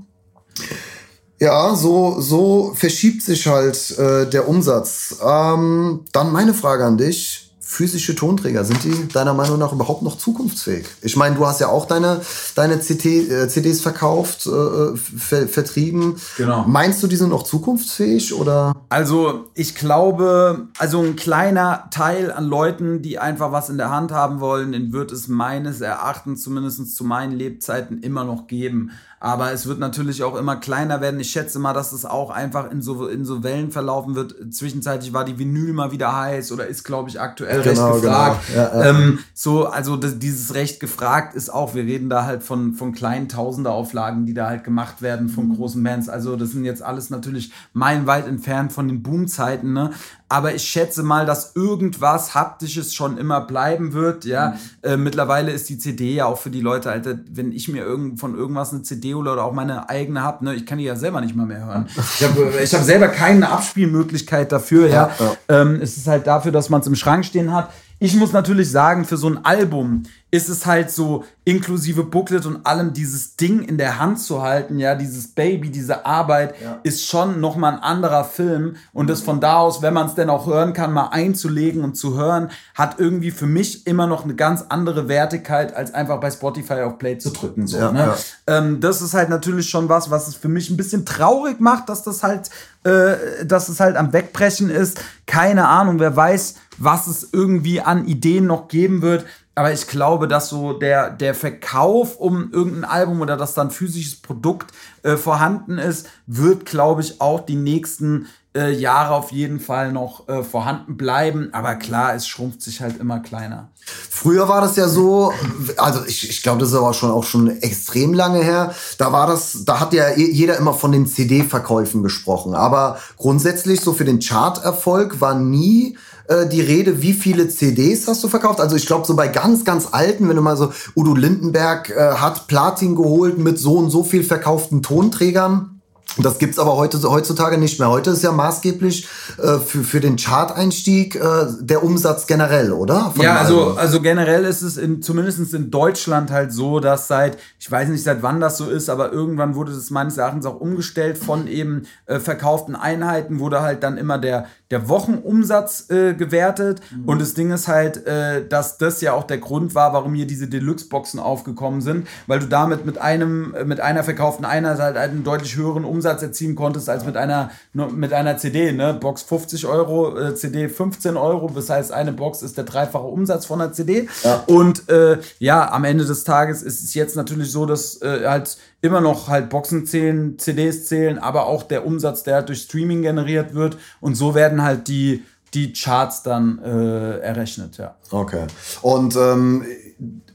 Ja, so, so verschiebt sich halt äh, der Umsatz. Ähm, dann meine Frage an dich physische Tonträger, sind die deiner Meinung nach überhaupt noch zukunftsfähig? Ich meine, du hast ja auch deine, deine CT, äh, CDs verkauft, äh, ver vertrieben. Genau. Meinst du, die sind noch zukunftsfähig oder? Also ich glaube, also ein kleiner Teil an Leuten, die einfach was in der Hand haben wollen, den wird es meines Erachtens zumindest zu meinen Lebzeiten immer noch geben. Aber es wird natürlich auch immer kleiner werden. Ich schätze mal, dass es auch einfach in so, in so Wellen verlaufen wird. Zwischenzeitlich war die Vinyl mal wieder heiß oder ist, glaube ich, aktuell genau, recht gefragt. Genau. Ja, ja. Ähm, so, also das, dieses Recht gefragt ist auch, wir reden da halt von, von kleinen Tausenderauflagen, die da halt gemacht werden von mhm. großen Bands. Also das sind jetzt alles natürlich meilenweit entfernt von den Boomzeiten, ne? aber ich schätze mal, dass irgendwas Haptisches schon immer bleiben wird. Ja, mhm. äh, mittlerweile ist die CD ja auch für die Leute, Alter, wenn ich mir irgend, von irgendwas eine CD oder auch meine eigene habe, ne, ich kann die ja selber nicht mal mehr hören. [laughs] Ich habe ich hab selber keine Abspielmöglichkeit dafür. Ja, ja, ja. Ähm, es ist halt dafür, dass man es im Schrank stehen hat. Ich muss natürlich sagen, für so ein Album ist es halt so inklusive Booklet und allem dieses Ding in der Hand zu halten, ja, dieses Baby, diese Arbeit ja. ist schon noch mal ein anderer Film und das von da aus, wenn man es denn auch hören kann, mal einzulegen und zu hören, hat irgendwie für mich immer noch eine ganz andere Wertigkeit als einfach bei Spotify auf Play zu drücken so. Ja, ne? ja. Ähm, das ist halt natürlich schon was, was es für mich ein bisschen traurig macht, dass das halt, äh, dass es halt am Wegbrechen ist. Keine Ahnung, wer weiß was es irgendwie an Ideen noch geben wird. Aber ich glaube, dass so der, der Verkauf um irgendein Album oder dass dann physisches Produkt äh, vorhanden ist, wird, glaube ich, auch die nächsten äh, Jahre auf jeden Fall noch äh, vorhanden bleiben. Aber klar, es schrumpft sich halt immer kleiner. Früher war das ja so, also ich, ich glaube, das ist aber schon auch schon extrem lange her. Da war das, da hat ja jeder immer von den CD-Verkäufen gesprochen. Aber grundsätzlich so für den Chart-Erfolg war nie äh, die Rede, wie viele CDs hast du verkauft? Also ich glaube, so bei ganz, ganz alten, wenn du mal so, Udo Lindenberg äh, hat Platin geholt mit so und so viel verkauften Tonträgern. Das gibt's aber heute, heutzutage nicht mehr. Heute ist ja maßgeblich äh, für, für den Chart-Einstieg äh, der Umsatz generell, oder? Von ja, also, also generell ist es in, zumindest in Deutschland halt so, dass seit, ich weiß nicht seit wann das so ist, aber irgendwann wurde das meines Erachtens auch umgestellt von eben äh, verkauften Einheiten, wurde halt dann immer der, der Wochenumsatz äh, gewertet. Mhm. Und das Ding ist halt, äh, dass das ja auch der Grund war, warum hier diese Deluxe-Boxen aufgekommen sind, weil du damit mit einem, äh, mit einer verkauften Einheit halt einen deutlich höheren Umsatz erzielen konntest als mit einer, mit einer CD. Ne? Box 50 Euro, äh, CD 15 Euro. Das heißt, eine Box ist der dreifache Umsatz von einer CD. Ja. Und äh, ja, am Ende des Tages ist es jetzt natürlich so, dass äh, halt immer noch halt Boxen zählen, CDs zählen, aber auch der Umsatz, der halt durch Streaming generiert wird. Und so werden halt die, die Charts dann äh, errechnet, ja. Okay. Und ähm,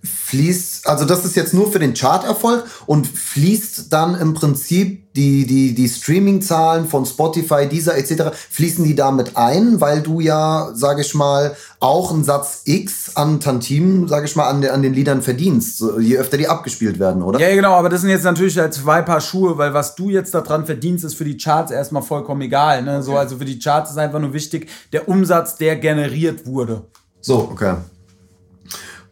fließt, also das ist jetzt nur für den Charterfolg und fließt dann im Prinzip die, die, die Streaming-Zahlen von Spotify, dieser etc., fließen die damit ein, weil du ja, sage ich mal, auch einen Satz X an Tantim, sage ich mal, an, an den Liedern verdienst, je öfter die abgespielt werden, oder? Ja, genau, aber das sind jetzt natürlich halt zwei Paar Schuhe, weil was du jetzt daran verdienst, ist für die Charts erstmal vollkommen egal. Ne? Okay. So, also für die Charts ist einfach nur wichtig, der Umsatz, der generiert wurde. So. Okay.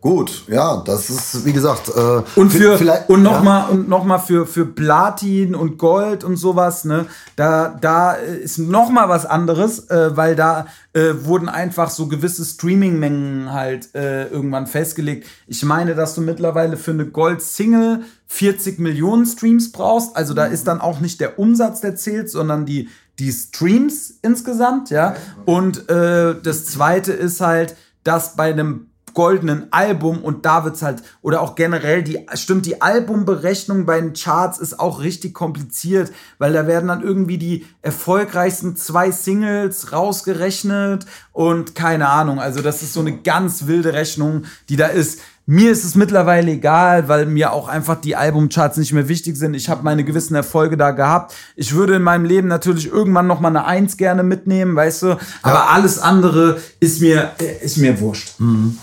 Gut, ja, das ist wie gesagt. Äh, und für vielleicht, und nochmal ja. und noch mal für für Platin und Gold und sowas, ne? Da da ist nochmal was anderes, äh, weil da äh, wurden einfach so gewisse Streaming-Mengen halt äh, irgendwann festgelegt. Ich meine, dass du mittlerweile für eine Gold-Single 40 Millionen Streams brauchst. Also da ist dann auch nicht der Umsatz, der zählt, sondern die die Streams insgesamt, ja. Und äh, das Zweite ist halt, dass bei einem goldenen Album und da wird's halt oder auch generell die stimmt die Albumberechnung bei den Charts ist auch richtig kompliziert, weil da werden dann irgendwie die erfolgreichsten zwei Singles rausgerechnet und keine Ahnung, also das ist so eine ganz wilde Rechnung, die da ist. Mir ist es mittlerweile egal, weil mir auch einfach die Albumcharts nicht mehr wichtig sind. Ich habe meine gewissen Erfolge da gehabt. Ich würde in meinem Leben natürlich irgendwann noch mal eine Eins gerne mitnehmen, weißt du. Aber alles andere ist mir äh, ist mir wurscht. Mhm.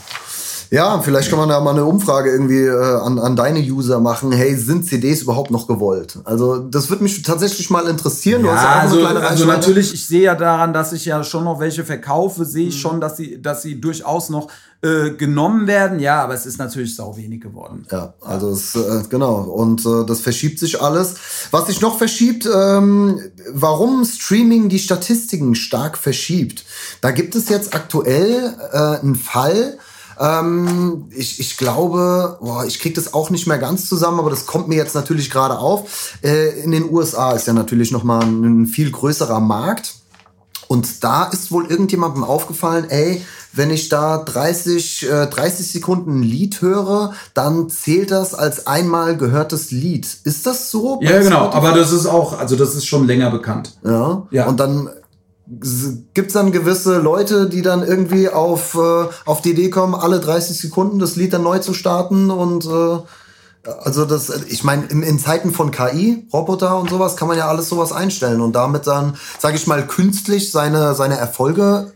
Ja, vielleicht kann man da mal eine Umfrage irgendwie äh, an, an deine User machen. Hey, sind CDs überhaupt noch gewollt? Also das würde mich tatsächlich mal interessieren. Ja, ja also, also natürlich, ich sehe ja daran, dass ich ja schon noch welche verkaufe, sehe ich mhm. schon, dass sie, dass sie durchaus noch äh, genommen werden. Ja, aber es ist natürlich sau wenig geworden. Ja, also es, äh, genau. Und äh, das verschiebt sich alles. Was sich noch verschiebt, ähm, warum Streaming die Statistiken stark verschiebt. Da gibt es jetzt aktuell äh, einen Fall, ähm, ich, ich glaube, boah, ich kriege das auch nicht mehr ganz zusammen, aber das kommt mir jetzt natürlich gerade auf. Äh, in den USA ist ja natürlich noch mal ein, ein viel größerer Markt. Und da ist wohl irgendjemandem aufgefallen, ey, wenn ich da 30, äh, 30 Sekunden ein Lied höre, dann zählt das als einmal gehörtes Lied. Ist das so? Ja, genau, aber das ist auch, also das ist schon länger bekannt. Ja. ja. Und dann gibt es dann gewisse Leute, die dann irgendwie auf, äh, auf die Idee kommen, alle 30 Sekunden das Lied dann neu zu starten und äh, also das, ich meine, in, in, Zeiten von KI, Roboter und sowas, kann man ja alles sowas einstellen und damit dann, sage ich mal, künstlich seine, seine Erfolge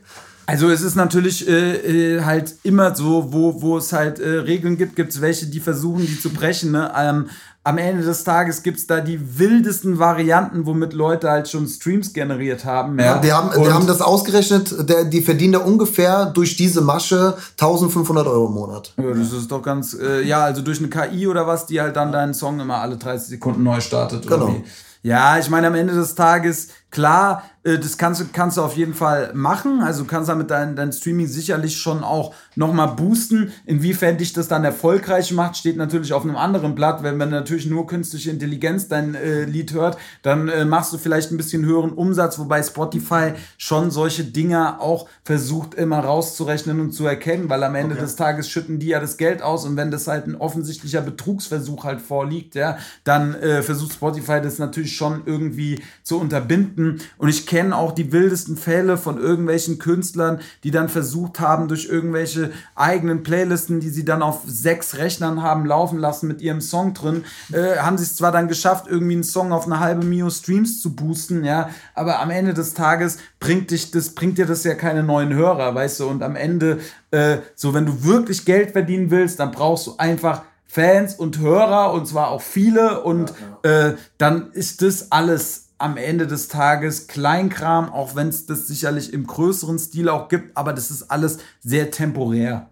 also es ist natürlich äh, äh, halt immer so, wo, wo es halt äh, Regeln gibt, gibt es welche, die versuchen, die zu brechen. Ne? Ähm, am Ende des Tages gibt es da die wildesten Varianten, womit Leute halt schon Streams generiert haben. Ja, ja die, haben, die haben das ausgerechnet, der, die verdienen da ungefähr durch diese Masche 1500 Euro im Monat. Ja, das ist doch ganz, äh, ja, also durch eine KI oder was, die halt dann deinen Song immer alle 30 Sekunden neu startet. Genau. Ja, ich meine, am Ende des Tages, klar, äh, das kannst du, kannst du auf jeden Fall machen. Also du kannst damit dein, dein Streaming sicherlich schon auch nochmal boosten. Inwiefern dich das dann erfolgreich macht, steht natürlich auf einem anderen Blatt. Wenn man natürlich nur künstliche Intelligenz dein äh, Lied hört, dann äh, machst du vielleicht ein bisschen höheren Umsatz, wobei Spotify schon solche Dinge auch versucht immer rauszurechnen und zu erkennen, weil am Ende okay. des Tages schütten die ja das Geld aus und wenn das halt ein offensichtlicher Betrugsversuch halt vorliegt, ja, dann äh, versucht Spotify das natürlich schon irgendwie zu unterbinden. Und ich kenne auch die wildesten Fälle von irgendwelchen Künstlern, die dann versucht haben, durch irgendwelche eigenen Playlisten, die sie dann auf sechs Rechnern haben laufen lassen mit ihrem Song drin, äh, haben sie es zwar dann geschafft, irgendwie einen Song auf eine halbe Mio Streams zu boosten, ja, aber am Ende des Tages bringt dich das, bringt dir das ja keine neuen Hörer, weißt du, und am Ende, äh, so wenn du wirklich Geld verdienen willst, dann brauchst du einfach Fans und Hörer und zwar auch viele. Und ja, ja. Äh, dann ist das alles am Ende des Tages Kleinkram, auch wenn es das sicherlich im größeren Stil auch gibt, aber das ist alles sehr temporär.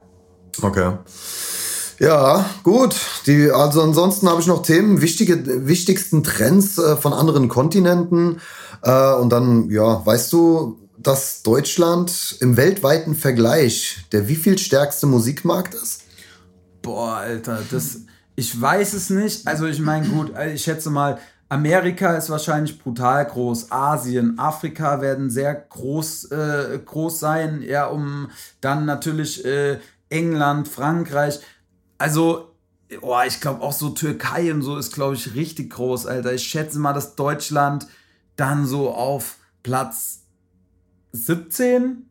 Okay. Ja, gut. Die, also ansonsten habe ich noch Themen, wichtige, wichtigsten Trends äh, von anderen Kontinenten. Äh, und dann, ja, weißt du, dass Deutschland im weltweiten Vergleich der wie viel stärkste Musikmarkt ist? Boah, Alter, das, ich weiß es nicht. Also ich meine, gut, ich schätze mal, Amerika ist wahrscheinlich brutal groß. Asien, Afrika werden sehr groß, äh, groß sein. Ja, um dann natürlich äh, England, Frankreich. Also, oh, ich glaube auch so Türkei und so ist, glaube ich, richtig groß, Alter. Ich schätze mal, dass Deutschland dann so auf Platz 17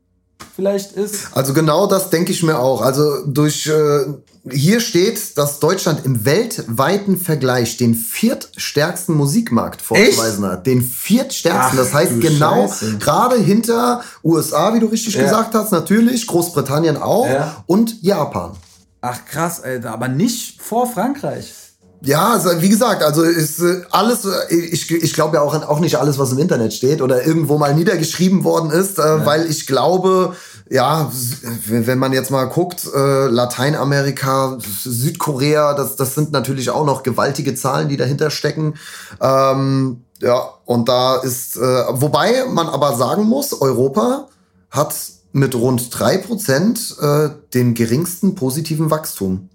vielleicht ist. Also genau das denke ich mir auch. Also durch äh, hier steht, dass Deutschland im weltweiten Vergleich den viertstärksten Musikmarkt vorzuweisen hat. Den viertstärksten. Ach, das heißt genau gerade hinter USA, wie du richtig ja. gesagt hast, natürlich, Großbritannien auch ja. und Japan. Ach krass, Alter, aber nicht vor Frankreich. Ja, also, wie gesagt, also ist äh, alles, äh, ich, ich glaube ja auch auch nicht alles, was im Internet steht oder irgendwo mal niedergeschrieben worden ist, äh, ja. weil ich glaube, ja, wenn man jetzt mal guckt, äh, Lateinamerika, Südkorea, das, das sind natürlich auch noch gewaltige Zahlen, die dahinter stecken. Ähm, ja, und da ist, äh, wobei man aber sagen muss, Europa hat mit rund drei Prozent äh, den geringsten positiven Wachstum.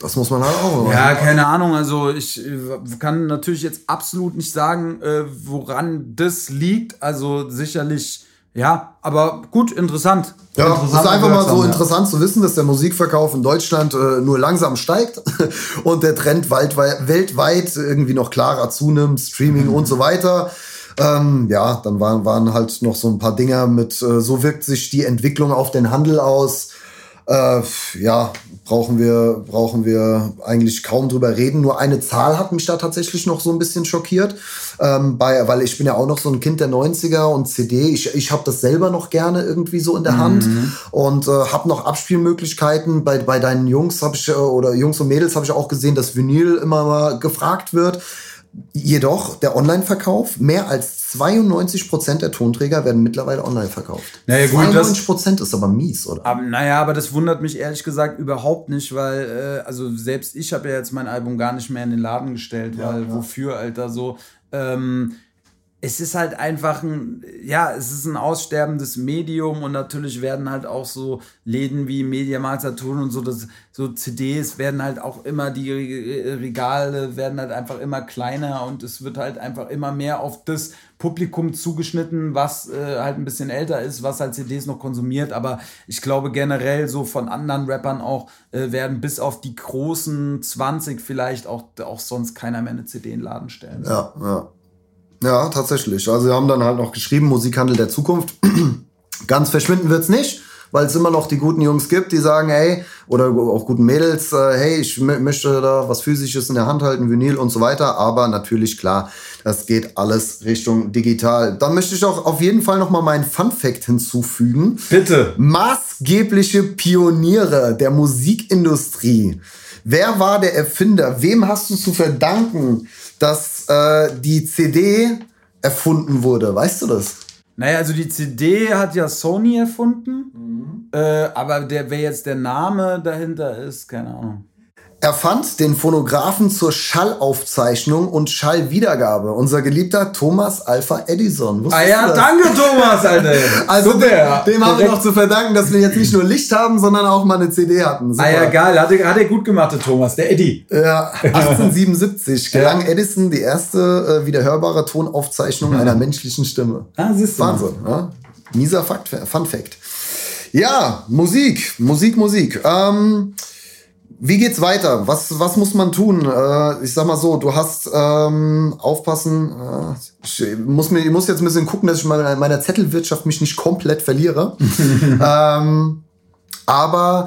Das muss man halt auch. Ja, keine Ahnung. Also ich äh, kann natürlich jetzt absolut nicht sagen, äh, woran das liegt. Also sicherlich, ja, aber gut, interessant. Ja, interessant es ist einfach mal so interessant zu wissen, dass der Musikverkauf in Deutschland äh, nur langsam steigt [laughs] und der Trend weltweit, weltweit irgendwie noch klarer zunimmt, Streaming mhm. und so weiter. Ähm, ja, dann waren, waren halt noch so ein paar Dinger mit, äh, so wirkt sich die Entwicklung auf den Handel aus. Äh, ja, brauchen wir, brauchen wir eigentlich kaum drüber reden. Nur eine Zahl hat mich da tatsächlich noch so ein bisschen schockiert, ähm, bei, weil ich bin ja auch noch so ein Kind der 90er und CD. Ich, ich habe das selber noch gerne irgendwie so in der Hand mhm. und äh, habe noch Abspielmöglichkeiten. Bei, bei deinen Jungs habe ich, äh, oder Jungs und Mädels habe ich auch gesehen, dass Vinyl immer mal gefragt wird. Jedoch der Online-Verkauf, mehr als 92 Prozent der Tonträger werden mittlerweile online verkauft. Naja, gut, 92 Prozent ist aber mies, oder? Aber, naja, aber das wundert mich ehrlich gesagt überhaupt nicht, weil, äh, also selbst ich habe ja jetzt mein Album gar nicht mehr in den Laden gestellt, ja, weil ja. wofür, Alter, so. Ähm, es ist halt einfach ein, ja, es ist ein aussterbendes Medium und natürlich werden halt auch so Läden wie Mediamarkt Saturn und so, das, so CDs werden halt auch immer, die Regale werden halt einfach immer kleiner und es wird halt einfach immer mehr auf das Publikum zugeschnitten, was äh, halt ein bisschen älter ist, was halt CDs noch konsumiert, aber ich glaube generell so von anderen Rappern auch äh, werden bis auf die großen 20 vielleicht auch, auch sonst keiner mehr eine CD in den Laden stellen. Ja, ja. Ja, tatsächlich. Also wir haben dann halt noch geschrieben, Musikhandel der Zukunft. [clears throat] Ganz verschwinden wird's nicht, weil es immer noch die guten Jungs gibt, die sagen, hey, oder auch guten Mädels, äh, hey, ich möchte da was Physisches in der Hand halten, Vinyl und so weiter. Aber natürlich, klar, das geht alles Richtung digital. Dann möchte ich auch auf jeden Fall nochmal meinen Fun Fact hinzufügen. Bitte. Maßgebliche Pioniere der Musikindustrie. Wer war der Erfinder? Wem hast du zu verdanken, dass äh, die CD erfunden wurde. Weißt du das? Naja, also die CD hat ja Sony erfunden, mhm. äh, aber der, wer jetzt der Name dahinter ist, keine Ahnung erfand den Phonographen zur Schallaufzeichnung und Schallwiedergabe. Unser geliebter Thomas Alpha Edison. Wusstest ah ja, danke Thomas, Alter. [laughs] also Super, dem, dem haben wir noch zu verdanken, dass wir jetzt nicht nur Licht haben, sondern auch mal eine CD hatten. Super. Ah ja, geil. Hat er, hat er gut gemacht, der Thomas, der Eddie. Ja, [laughs] 1877 gelang ja. Edison die erste äh, wiederhörbare Tonaufzeichnung mhm. einer menschlichen Stimme. Ah, siehst du. Wahnsinn. Ja? Mieser Fakt, Fun Fact. Ja, Musik, Musik, Musik. Ähm, wie geht's weiter? Was, was muss man tun? Äh, ich sag mal so, du hast ähm, aufpassen. Äh, ich, muss mir, ich muss jetzt ein bisschen gucken, dass ich meine, meiner Zettelwirtschaft mich nicht komplett verliere. [laughs] ähm, aber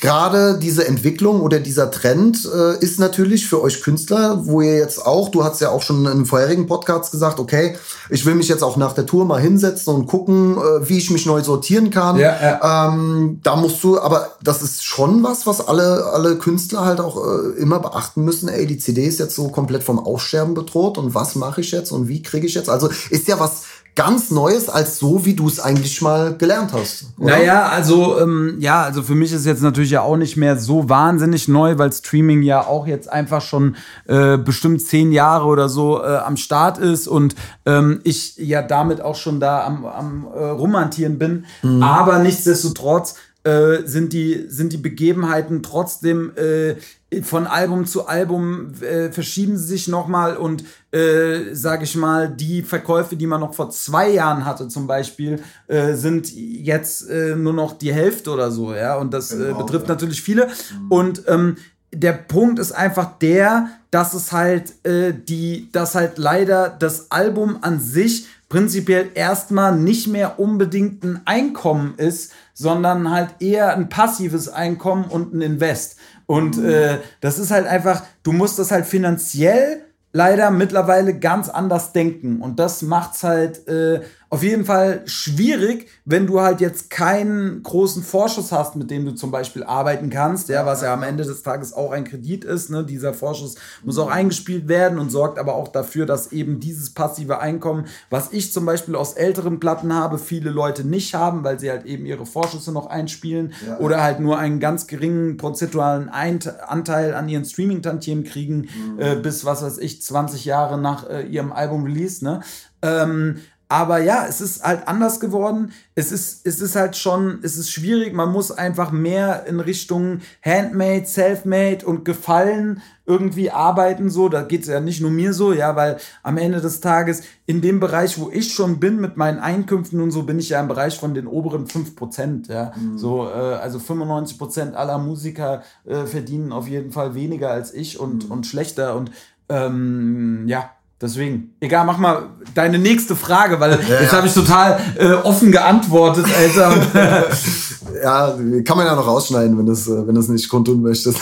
gerade diese Entwicklung oder dieser Trend äh, ist natürlich für euch Künstler, wo ihr jetzt auch, du hast ja auch schon in vorherigen Podcasts gesagt, okay, ich will mich jetzt auch nach der Tour mal hinsetzen und gucken, äh, wie ich mich neu sortieren kann. Ja, ja. Ähm, da musst du, aber das ist schon was, was alle, alle Künstler halt auch äh, immer beachten müssen. Ey, die CD ist jetzt so komplett vom Aussterben bedroht und was mache ich jetzt und wie kriege ich jetzt? Also ist ja was ganz Neues als so, wie du es eigentlich mal gelernt hast. Oder? Naja, also ähm, ja, also für mich ist jetzt natürlich ja auch nicht mehr so wahnsinnig neu, weil Streaming ja auch jetzt einfach schon äh, bestimmt zehn Jahre oder so äh, am Start ist und ähm, ich ja damit auch schon da am, am äh, Romantieren bin. Mhm. Aber nichtsdestotrotz äh, sind, die, sind die Begebenheiten trotzdem äh, von Album zu Album äh, verschieben sie sich nochmal und äh, sage ich mal, die Verkäufe, die man noch vor zwei Jahren hatte zum Beispiel, äh, sind jetzt äh, nur noch die Hälfte oder so, ja. Und das äh, genau, betrifft ja. natürlich viele. Mhm. Und ähm, der Punkt ist einfach der, dass es halt äh, die, dass halt leider das Album an sich prinzipiell erstmal nicht mehr unbedingt ein Einkommen ist, sondern halt eher ein passives Einkommen und ein Invest. Und mhm. äh, das ist halt einfach, du musst das halt finanziell leider mittlerweile ganz anders denken. Und das macht's halt äh, auf jeden Fall schwierig, wenn du halt jetzt keinen großen Vorschuss hast, mit dem du zum Beispiel arbeiten kannst, ja, was ja am Ende des Tages auch ein Kredit ist. Ne? Dieser Vorschuss muss auch eingespielt werden und sorgt aber auch dafür, dass eben dieses passive Einkommen, was ich zum Beispiel aus älteren Platten habe, viele Leute nicht haben, weil sie halt eben ihre Vorschüsse noch einspielen ja. oder halt nur einen ganz geringen prozentualen Anteil an ihren Streaming-Tantiemen kriegen, mhm. äh, bis was weiß ich, 20 Jahre nach äh, ihrem Album-Release. Ne? Ähm, aber ja, es ist halt anders geworden. Es ist, es ist halt schon, es ist schwierig. Man muss einfach mehr in Richtung Handmade, Selfmade und Gefallen irgendwie arbeiten. So, da geht es ja nicht nur mir so, ja, weil am Ende des Tages in dem Bereich, wo ich schon bin mit meinen Einkünften und so, bin ich ja im Bereich von den oberen 5%. Ja. Mhm. So, äh, also 95% aller Musiker äh, verdienen auf jeden Fall weniger als ich und, mhm. und schlechter. Und ähm, ja, Deswegen, egal, mach mal deine nächste Frage, weil ja, jetzt ja. habe ich total äh, offen geantwortet, Alter. [laughs] [laughs] ja, kann man ja noch rausschneiden, wenn das, äh, wenn das nicht kundtun möchtest.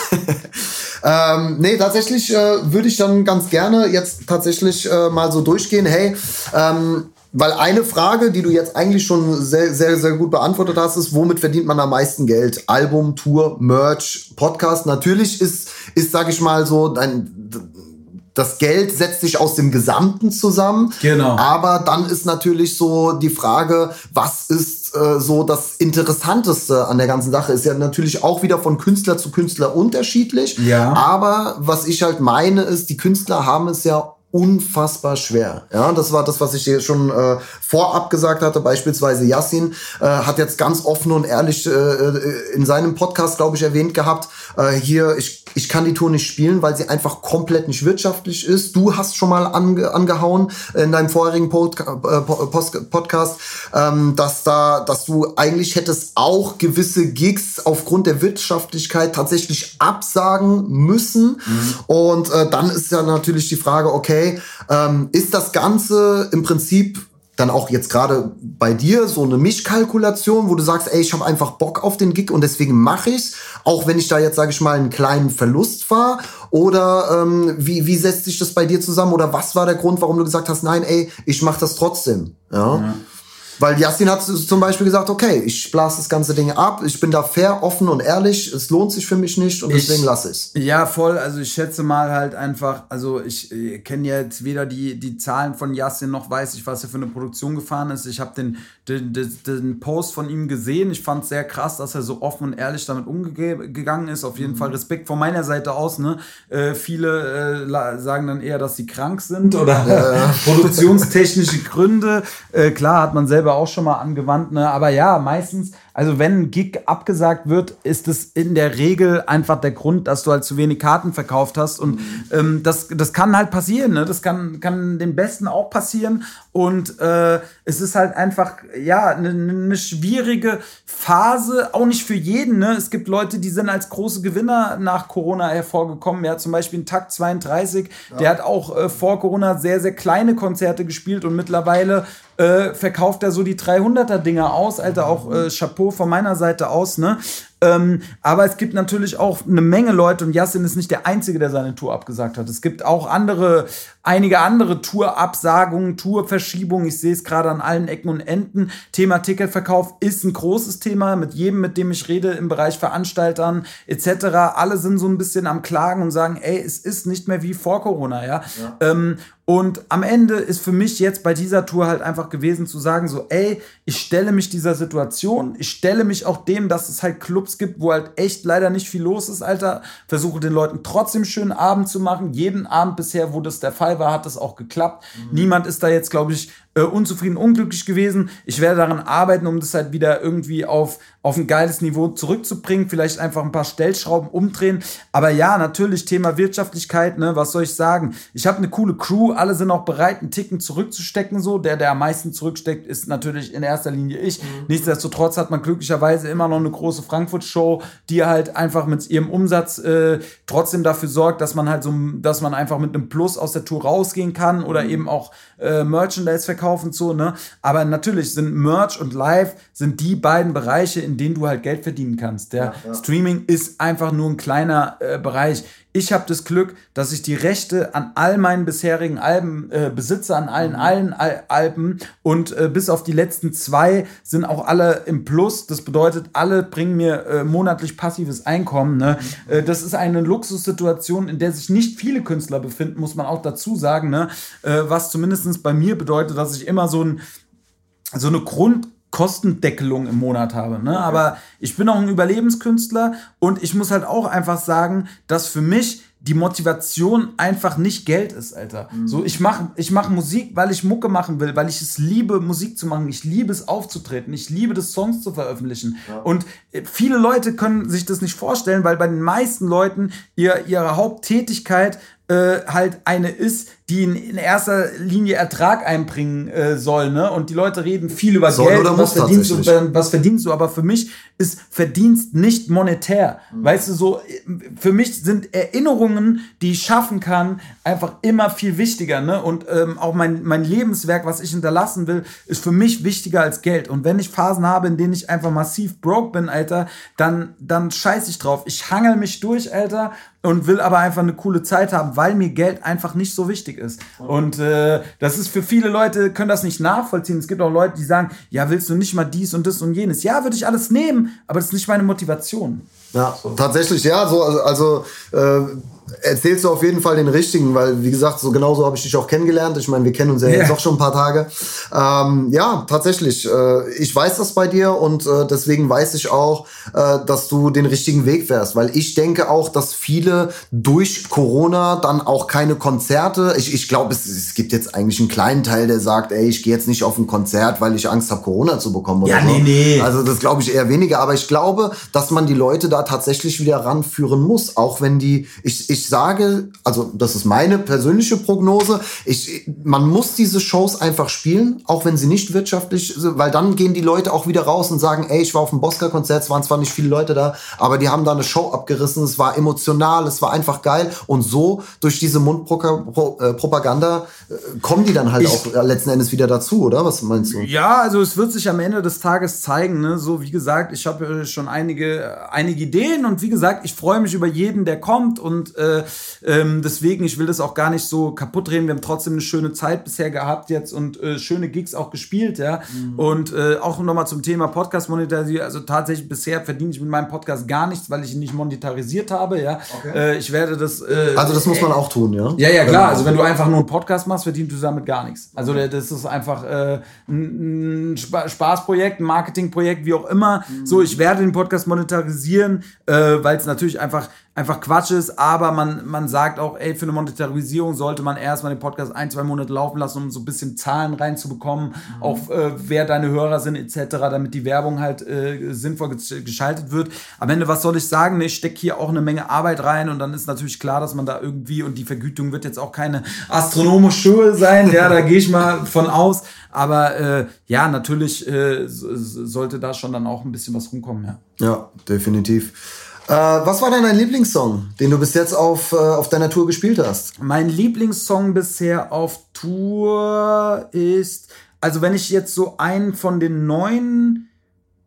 [laughs] ähm, nee, tatsächlich äh, würde ich dann ganz gerne jetzt tatsächlich äh, mal so durchgehen. Hey, ähm, weil eine Frage, die du jetzt eigentlich schon sehr, sehr, sehr gut beantwortet hast, ist, womit verdient man am meisten Geld? Album, Tour, Merch, Podcast. Natürlich ist, ist sag ich mal so, dein, das Geld setzt sich aus dem Gesamten zusammen. Genau. Aber dann ist natürlich so die Frage, was ist äh, so das Interessanteste an der ganzen Sache? Ist ja natürlich auch wieder von Künstler zu Künstler unterschiedlich. Ja. Aber was ich halt meine, ist, die Künstler haben es ja unfassbar schwer. Ja, das war das, was ich hier schon äh, vorab gesagt hatte. Beispielsweise Yassin äh, hat jetzt ganz offen und ehrlich äh, äh in seinem Podcast, glaube ich, erwähnt gehabt, äh, hier, ich, ich kann die Tour nicht spielen, weil sie einfach komplett nicht wirtschaftlich ist. Du hast schon mal ange, angehauen in deinem vorherigen Pod, äh, Podcast, ähm, dass da, dass du eigentlich hättest auch gewisse Gigs aufgrund der Wirtschaftlichkeit tatsächlich absagen müssen. Mhm. Und äh, dann ist ja natürlich die Frage, okay, okay, ähm, ist das Ganze im Prinzip dann auch jetzt gerade bei dir so eine Mischkalkulation, wo du sagst, ey, ich habe einfach Bock auf den Gig und deswegen mache ich's, auch wenn ich da jetzt sage ich mal einen kleinen Verlust fahre oder ähm, wie wie setzt sich das bei dir zusammen oder was war der Grund, warum du gesagt hast, nein, ey, ich mache das trotzdem, ja? ja. Weil Jasmin hat zum Beispiel gesagt, okay, ich blase das ganze Ding ab, ich bin da fair, offen und ehrlich, es lohnt sich für mich nicht und deswegen lasse ich es. Ja, voll. Also ich schätze mal halt einfach, also ich äh, kenne jetzt weder die, die Zahlen von Jasmin noch weiß ich, was er für eine Produktion gefahren ist. Ich habe den, den, den, den, Post von ihm gesehen. Ich fand es sehr krass, dass er so offen und ehrlich damit umgegangen ist. Auf jeden mhm. Fall Respekt von meiner Seite aus. Ne? Äh, viele äh, sagen dann eher, dass sie krank sind oder ja. produktionstechnische Gründe. Äh, klar hat man selber selber auch schon mal angewandt, ne? aber ja, meistens also wenn ein Gig abgesagt wird, ist es in der Regel einfach der Grund, dass du halt zu wenig Karten verkauft hast. Und ähm, das, das kann halt passieren. Ne? Das kann, kann den Besten auch passieren. Und äh, es ist halt einfach, ja, eine ne schwierige Phase, auch nicht für jeden. Ne? Es gibt Leute, die sind als große Gewinner nach Corona hervorgekommen. Ja, zum Beispiel ein Takt 32, ja. der hat auch äh, vor Corona sehr, sehr kleine Konzerte gespielt und mittlerweile äh, verkauft er so die 300er Dinger aus. Alter, auch äh, Chapeau von meiner Seite aus, ne? Ähm, aber es gibt natürlich auch eine Menge Leute und Yassin ist nicht der Einzige, der seine Tour abgesagt hat. Es gibt auch andere, einige andere Tourabsagungen, Tourverschiebungen. Ich sehe es gerade an allen Ecken und Enden. Thema Ticketverkauf ist ein großes Thema mit jedem, mit dem ich rede im Bereich Veranstaltern etc. Alle sind so ein bisschen am Klagen und sagen, ey, es ist nicht mehr wie vor Corona, ja. ja. Ähm, und am Ende ist für mich jetzt bei dieser Tour halt einfach gewesen zu sagen, so, ey, ich stelle mich dieser Situation, ich stelle mich auch dem, dass es halt Clubs gibt, wo halt echt leider nicht viel los ist, Alter. Versuche den Leuten trotzdem schönen Abend zu machen. Jeden Abend bisher, wo das der Fall war, hat das auch geklappt. Mhm. Niemand ist da jetzt, glaube ich, äh, unzufrieden, unglücklich gewesen. Ich werde daran arbeiten, um das halt wieder irgendwie auf, auf ein geiles Niveau zurückzubringen. Vielleicht einfach ein paar Stellschrauben umdrehen. Aber ja, natürlich Thema Wirtschaftlichkeit, ne, was soll ich sagen? Ich habe eine coole Crew, alle sind auch bereit, einen Ticken zurückzustecken. So, der, der am meisten zurücksteckt, ist natürlich in erster Linie ich. Mhm. Nichtsdestotrotz hat man glücklicherweise immer noch eine große Frankfurt-Show, die halt einfach mit ihrem Umsatz äh, trotzdem dafür sorgt, dass man halt so, dass man einfach mit einem Plus aus der Tour rausgehen kann oder mhm. eben auch äh, Merchandise verkaufen und so, ne? Aber natürlich sind Merch und Live sind die beiden Bereiche, in denen du halt Geld verdienen kannst. Der ja, ja. Streaming ist einfach nur ein kleiner äh, Bereich. Ich habe das Glück, dass ich die Rechte an all meinen bisherigen Alben äh, besitze, an allen, mhm. allen Al Alben und äh, bis auf die letzten zwei sind auch alle im Plus. Das bedeutet, alle bringen mir äh, monatlich passives Einkommen. Ne? Mhm. Äh, das ist eine Luxussituation, in der sich nicht viele Künstler befinden, muss man auch dazu sagen. Ne? Äh, was zumindest bei mir bedeutet, dass ich immer so ein so eine Grund Kostendeckelung im Monat habe. Ne? Okay. Aber ich bin auch ein Überlebenskünstler und ich muss halt auch einfach sagen, dass für mich die Motivation einfach nicht Geld ist, Alter. Mhm. So, ich mache ich mach Musik, weil ich Mucke machen will, weil ich es liebe, Musik zu machen. Ich liebe es aufzutreten. Ich liebe es, Songs zu veröffentlichen. Ja. Und äh, viele Leute können sich das nicht vorstellen, weil bei den meisten Leuten ihr, ihre Haupttätigkeit äh, halt eine ist, die in, in, erster Linie Ertrag einbringen äh, soll, ne? Und die Leute reden viel über soll Geld, was verdienst du, was verdienst du, aber für mich ist Verdienst nicht monetär. Mhm. Weißt du, so für mich sind Erinnerungen, die ich schaffen kann, einfach immer viel wichtiger, ne? Und ähm, auch mein, mein Lebenswerk, was ich hinterlassen will, ist für mich wichtiger als Geld. Und wenn ich Phasen habe, in denen ich einfach massiv broke bin, Alter, dann, dann scheiß ich drauf. Ich hangel mich durch, Alter, und will aber einfach eine coole Zeit haben, weil mir Geld einfach nicht so wichtig ist. Und äh, das ist für viele Leute, können das nicht nachvollziehen. Es gibt auch Leute, die sagen, ja, willst du nicht mal dies und das und jenes? Ja, würde ich alles nehmen, aber das ist nicht meine Motivation. Ja, so. tatsächlich, ja, so, also, also äh, erzählst du auf jeden Fall den richtigen, weil wie gesagt, so genauso habe ich dich auch kennengelernt. Ich meine, wir kennen uns ja, ja. jetzt auch schon ein paar Tage. Ähm, ja, tatsächlich. Äh, ich weiß das bei dir und äh, deswegen weiß ich auch, äh, dass du den richtigen Weg fährst, weil ich denke auch, dass viele durch Corona dann auch keine Konzerte. Ich, ich glaube, es, es gibt jetzt eigentlich einen kleinen Teil, der sagt, ey, ich gehe jetzt nicht auf ein Konzert, weil ich Angst habe, Corona zu bekommen oder ja, so. Nee, nee. Also das glaube ich eher weniger. Aber ich glaube, dass man die Leute da tatsächlich wieder ranführen muss, auch wenn die, ich, ich ich sage, also das ist meine persönliche Prognose, ich, man muss diese Shows einfach spielen, auch wenn sie nicht wirtschaftlich sind, weil dann gehen die Leute auch wieder raus und sagen, ey, ich war auf dem Bosca-Konzert, es waren zwar nicht viele Leute da, aber die haben da eine Show abgerissen, es war emotional, es war einfach geil und so durch diese Mundpropaganda äh, kommen die dann halt ich, auch letzten Endes wieder dazu, oder? Was meinst du? Ja, also es wird sich am Ende des Tages zeigen, ne? so wie gesagt, ich habe schon einige, einige Ideen und wie gesagt, ich freue mich über jeden, der kommt und äh, äh, ähm, deswegen, ich will das auch gar nicht so kaputt reden. Wir haben trotzdem eine schöne Zeit bisher gehabt jetzt und äh, schöne Gigs auch gespielt, ja. Mhm. Und äh, auch nochmal zum Thema Podcast-Monetarisieren. Also tatsächlich bisher verdiene ich mit meinem Podcast gar nichts, weil ich ihn nicht monetarisiert habe, ja. Okay. Äh, ich werde das. Äh, also das muss man auch tun, ja. Ja, ja, klar. Also wenn du einfach nur einen Podcast machst, verdienst du damit gar nichts. Also das ist einfach äh, ein Spaßprojekt, ein Marketingprojekt, wie auch immer. Mhm. So, ich werde den Podcast monetarisieren, weil es natürlich einfach einfach Quatsch ist, aber man, man sagt auch, ey, für eine Monetarisierung sollte man erstmal den Podcast ein, zwei Monate laufen lassen, um so ein bisschen Zahlen reinzubekommen, mhm. auch äh, wer deine Hörer sind etc., damit die Werbung halt äh, sinnvoll geschaltet wird. Am Ende, was soll ich sagen? Ich stecke hier auch eine Menge Arbeit rein und dann ist natürlich klar, dass man da irgendwie, und die Vergütung wird jetzt auch keine astronomische Höhe sein, ja, da gehe ich mal von aus, aber äh, ja, natürlich äh, sollte da schon dann auch ein bisschen was rumkommen, ja. Ja, definitiv. Äh, was war denn dein Lieblingssong, den du bis jetzt auf, äh, auf deiner Tour gespielt hast? Mein Lieblingssong bisher auf Tour ist, also wenn ich jetzt so einen von den neuen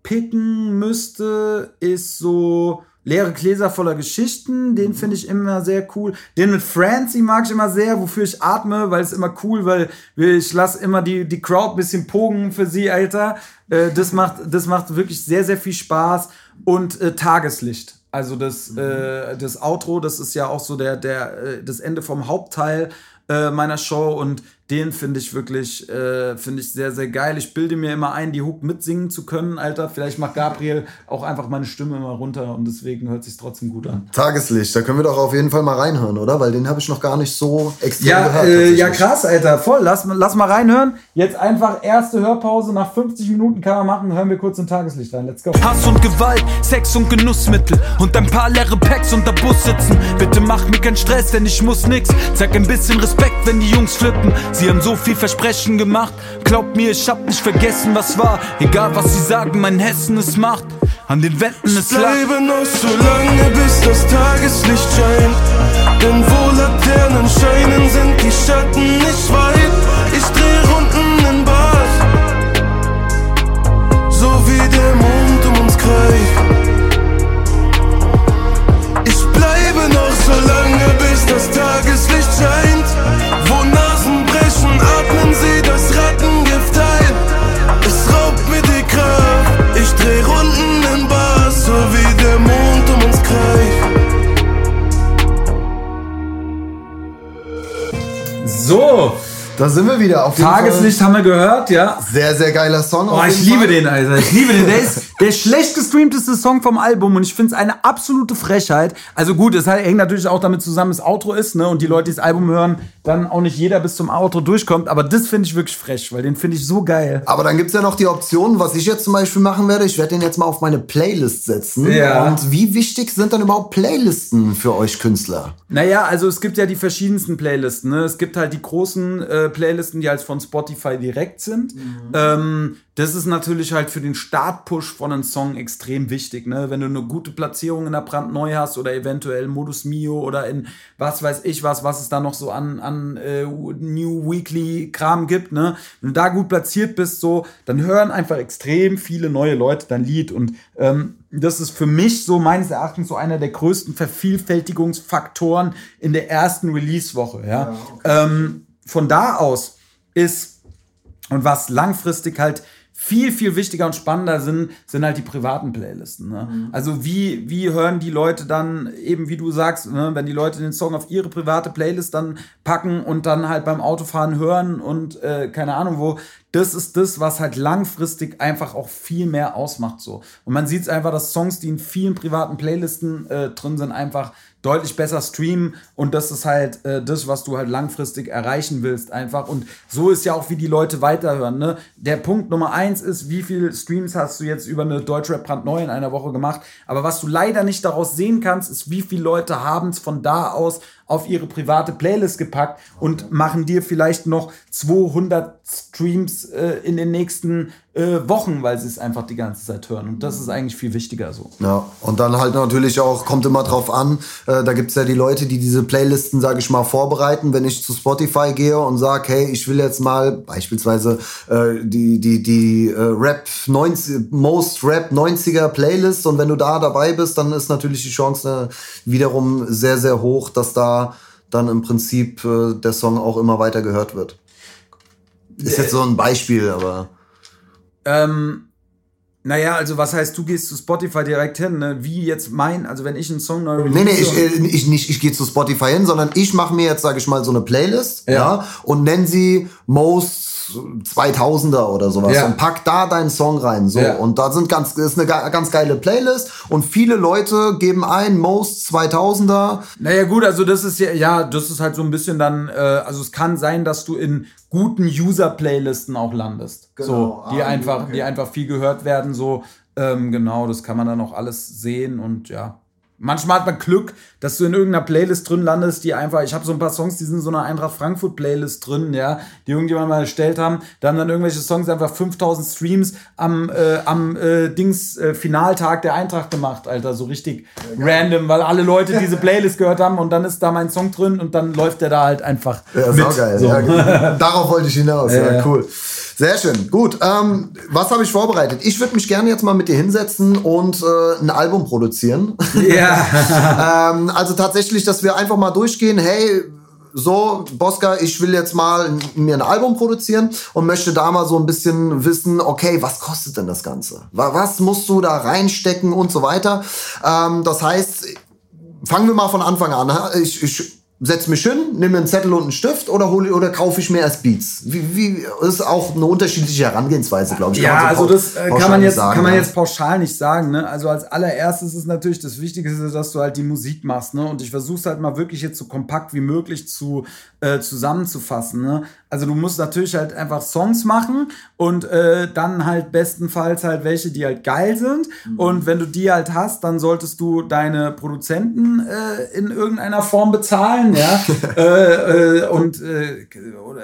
picken müsste, ist so Leere Gläser voller Geschichten, den finde ich immer sehr cool. Den mit Francie mag ich immer sehr, wofür ich atme, weil es immer cool, weil ich lasse immer die, die Crowd ein bisschen pogen für sie, Alter. Äh, das, macht, das macht wirklich sehr, sehr viel Spaß. Und äh, Tageslicht. Also das, äh, das Outro, das ist ja auch so der, der, äh, das Ende vom Hauptteil äh, meiner Show und den finde ich wirklich, äh, finde ich sehr, sehr geil. Ich bilde mir immer ein, die Hook mitsingen zu können, Alter. Vielleicht macht Gabriel auch einfach meine Stimme immer runter und deswegen hört sich trotzdem gut an. Tageslicht, da können wir doch auf jeden Fall mal reinhören, oder? Weil den habe ich noch gar nicht so extrem ja, gehört. Äh, ja, krass, Alter. Voll. Lass, lass mal reinhören. Jetzt einfach erste Hörpause. Nach 50 Minuten kann man machen. Hören wir kurz in Tageslicht rein. Let's go. Hass und Gewalt, Sex und Genussmittel und ein paar leere Packs unter Bus sitzen. Bitte mach mir keinen Stress, denn ich muss nix. Zeig ein bisschen Respekt, wenn die Jungs flippen. Sie haben so viel Versprechen gemacht. Glaubt mir, ich hab nicht vergessen, was war. Egal was sie sagen, mein Hessen es macht. An den Wänden ist Ich bleibe noch so lange, bis das Tageslicht scheint. Denn wo Laternen scheinen, sind die Schatten nicht weit. Ich dreh Runden in Bars. So wie der Mond um uns kreist. Ich bleibe noch so lange, bis das Tageslicht scheint. So, da sind wir wieder. Auf Tageslicht haben wir gehört, ja. Sehr, sehr geiler Song. Oh, ich liebe Fall. den, Alter. Ich liebe den. Der ist der schlecht gestreamteste Song vom Album und ich finde es eine absolute Frechheit. Also gut, es hängt natürlich auch damit zusammen, das Outro ist, ne? Und die Leute, die das Album hören, dann auch nicht jeder bis zum Outro durchkommt. Aber das finde ich wirklich frech, weil den finde ich so geil. Aber dann gibt es ja noch die Option, was ich jetzt zum Beispiel machen werde. Ich werde den jetzt mal auf meine Playlist setzen. Ja. Und wie wichtig sind dann überhaupt Playlisten für euch Künstler? Naja, also es gibt ja die verschiedensten Playlisten. Ne? Es gibt halt die großen äh, Playlisten, die halt von Spotify direkt sind. Mhm. Ähm, das ist natürlich halt für den Startpush von einem Song extrem wichtig. Ne? Wenn du eine gute Platzierung in der Brandneu hast oder eventuell Modus Mio oder in was weiß ich was, was es da noch so an, an äh, New Weekly Kram gibt. Ne? Wenn du da gut platziert bist, so, dann hören einfach extrem viele neue Leute dein Lied. Und ähm, das ist für mich so meines Erachtens so einer der größten Vervielfältigungsfaktoren in der ersten Release-Woche. Ja? ja okay. ähm, von da aus ist und was langfristig halt viel, viel wichtiger und spannender sind, sind halt die privaten Playlisten. Ne? Mhm. Also wie, wie hören die Leute dann, eben wie du sagst, ne, wenn die Leute den Song auf ihre private Playlist dann packen und dann halt beim Autofahren hören und äh, keine Ahnung wo, das ist das, was halt langfristig einfach auch viel mehr ausmacht so. Und man sieht es einfach, dass Songs, die in vielen privaten Playlisten äh, drin sind, einfach deutlich besser streamen und das ist halt äh, das, was du halt langfristig erreichen willst einfach und so ist ja auch, wie die Leute weiterhören. Ne? Der Punkt Nummer eins ist, wie viele Streams hast du jetzt über eine Deutschrap brandneu in einer Woche gemacht, aber was du leider nicht daraus sehen kannst, ist, wie viele Leute haben es von da aus auf ihre private Playlist gepackt und machen dir vielleicht noch 200 Streams äh, in den nächsten äh, Wochen, weil sie es einfach die ganze Zeit hören. Und das ist eigentlich viel wichtiger so. Ja, und dann halt natürlich auch, kommt immer drauf an, äh, da gibt es ja die Leute, die diese Playlisten, sage ich mal, vorbereiten. Wenn ich zu Spotify gehe und sage, hey, ich will jetzt mal beispielsweise äh, die, die, die äh, Rap 90, Most Rap 90er Playlist und wenn du da dabei bist, dann ist natürlich die Chance äh, wiederum sehr, sehr hoch, dass da dann im Prinzip äh, der Song auch immer weiter gehört wird. Ist jetzt so ein Beispiel, aber. Ähm, naja, also was heißt, du gehst zu Spotify direkt hin, ne? Wie jetzt mein, also wenn ich einen Song neu release. Nee, nee, ich, äh, ich nicht, ich gehe zu Spotify hin, sondern ich mache mir jetzt, sage ich mal, so eine Playlist, ja, ja und nenne sie Most 2000er oder sowas ja. und pack da deinen Song rein. So. Ja. Und da sind ganz, ist eine ganz geile Playlist und viele Leute geben ein Most 2000er. Naja, gut, also das ist ja, ja, das ist halt so ein bisschen dann, äh, also es kann sein, dass du in guten User-Playlisten auch landest. Genau. So, die ah, einfach, okay. die einfach viel gehört werden, so. Ähm, genau, das kann man dann auch alles sehen und ja. Manchmal hat man Glück, dass du in irgendeiner Playlist drin landest, die einfach, ich habe so ein paar Songs, die sind in so einer Eintracht Frankfurt Playlist drin, ja, die irgendjemand mal erstellt haben. Da haben dann irgendwelche Songs einfach 5000 Streams am, äh, am äh, Dings äh, Finaltag der Eintracht gemacht, Alter, so richtig ja, random, weil alle Leute diese [laughs] Playlist gehört haben und dann ist da mein Song drin und dann läuft der da halt einfach. Ja, mit. geil. So. Ja, darauf wollte ich hinaus, [laughs] ja, cool. Sehr schön. Gut. Ähm, was habe ich vorbereitet? Ich würde mich gerne jetzt mal mit dir hinsetzen und äh, ein Album produzieren. Ja. [laughs] ähm, also tatsächlich, dass wir einfach mal durchgehen. Hey, so, Bosca, ich will jetzt mal mir ein Album produzieren und möchte da mal so ein bisschen wissen, okay, was kostet denn das Ganze? Was musst du da reinstecken und so weiter? Ähm, das heißt, fangen wir mal von Anfang an. Ich, ich setze mich hin, nehme einen Zettel und einen Stift oder hole oder kaufe ich mir erst Beats? Wie, wie ist auch eine unterschiedliche Herangehensweise, glaube ich. Ja, also das äh, kann man jetzt sagen, kann man jetzt pauschal nicht sagen. Ne? Also als allererstes ist natürlich das Wichtigste, dass du halt die Musik machst. Ne? Und ich versuche es halt mal wirklich jetzt so kompakt wie möglich zu äh, zusammenzufassen. Ne? Also du musst natürlich halt einfach Songs machen und äh, dann halt bestenfalls halt welche, die halt geil sind. Mhm. Und wenn du die halt hast, dann solltest du deine Produzenten äh, in irgendeiner Form bezahlen, ja. [laughs] äh, äh, und äh, oder,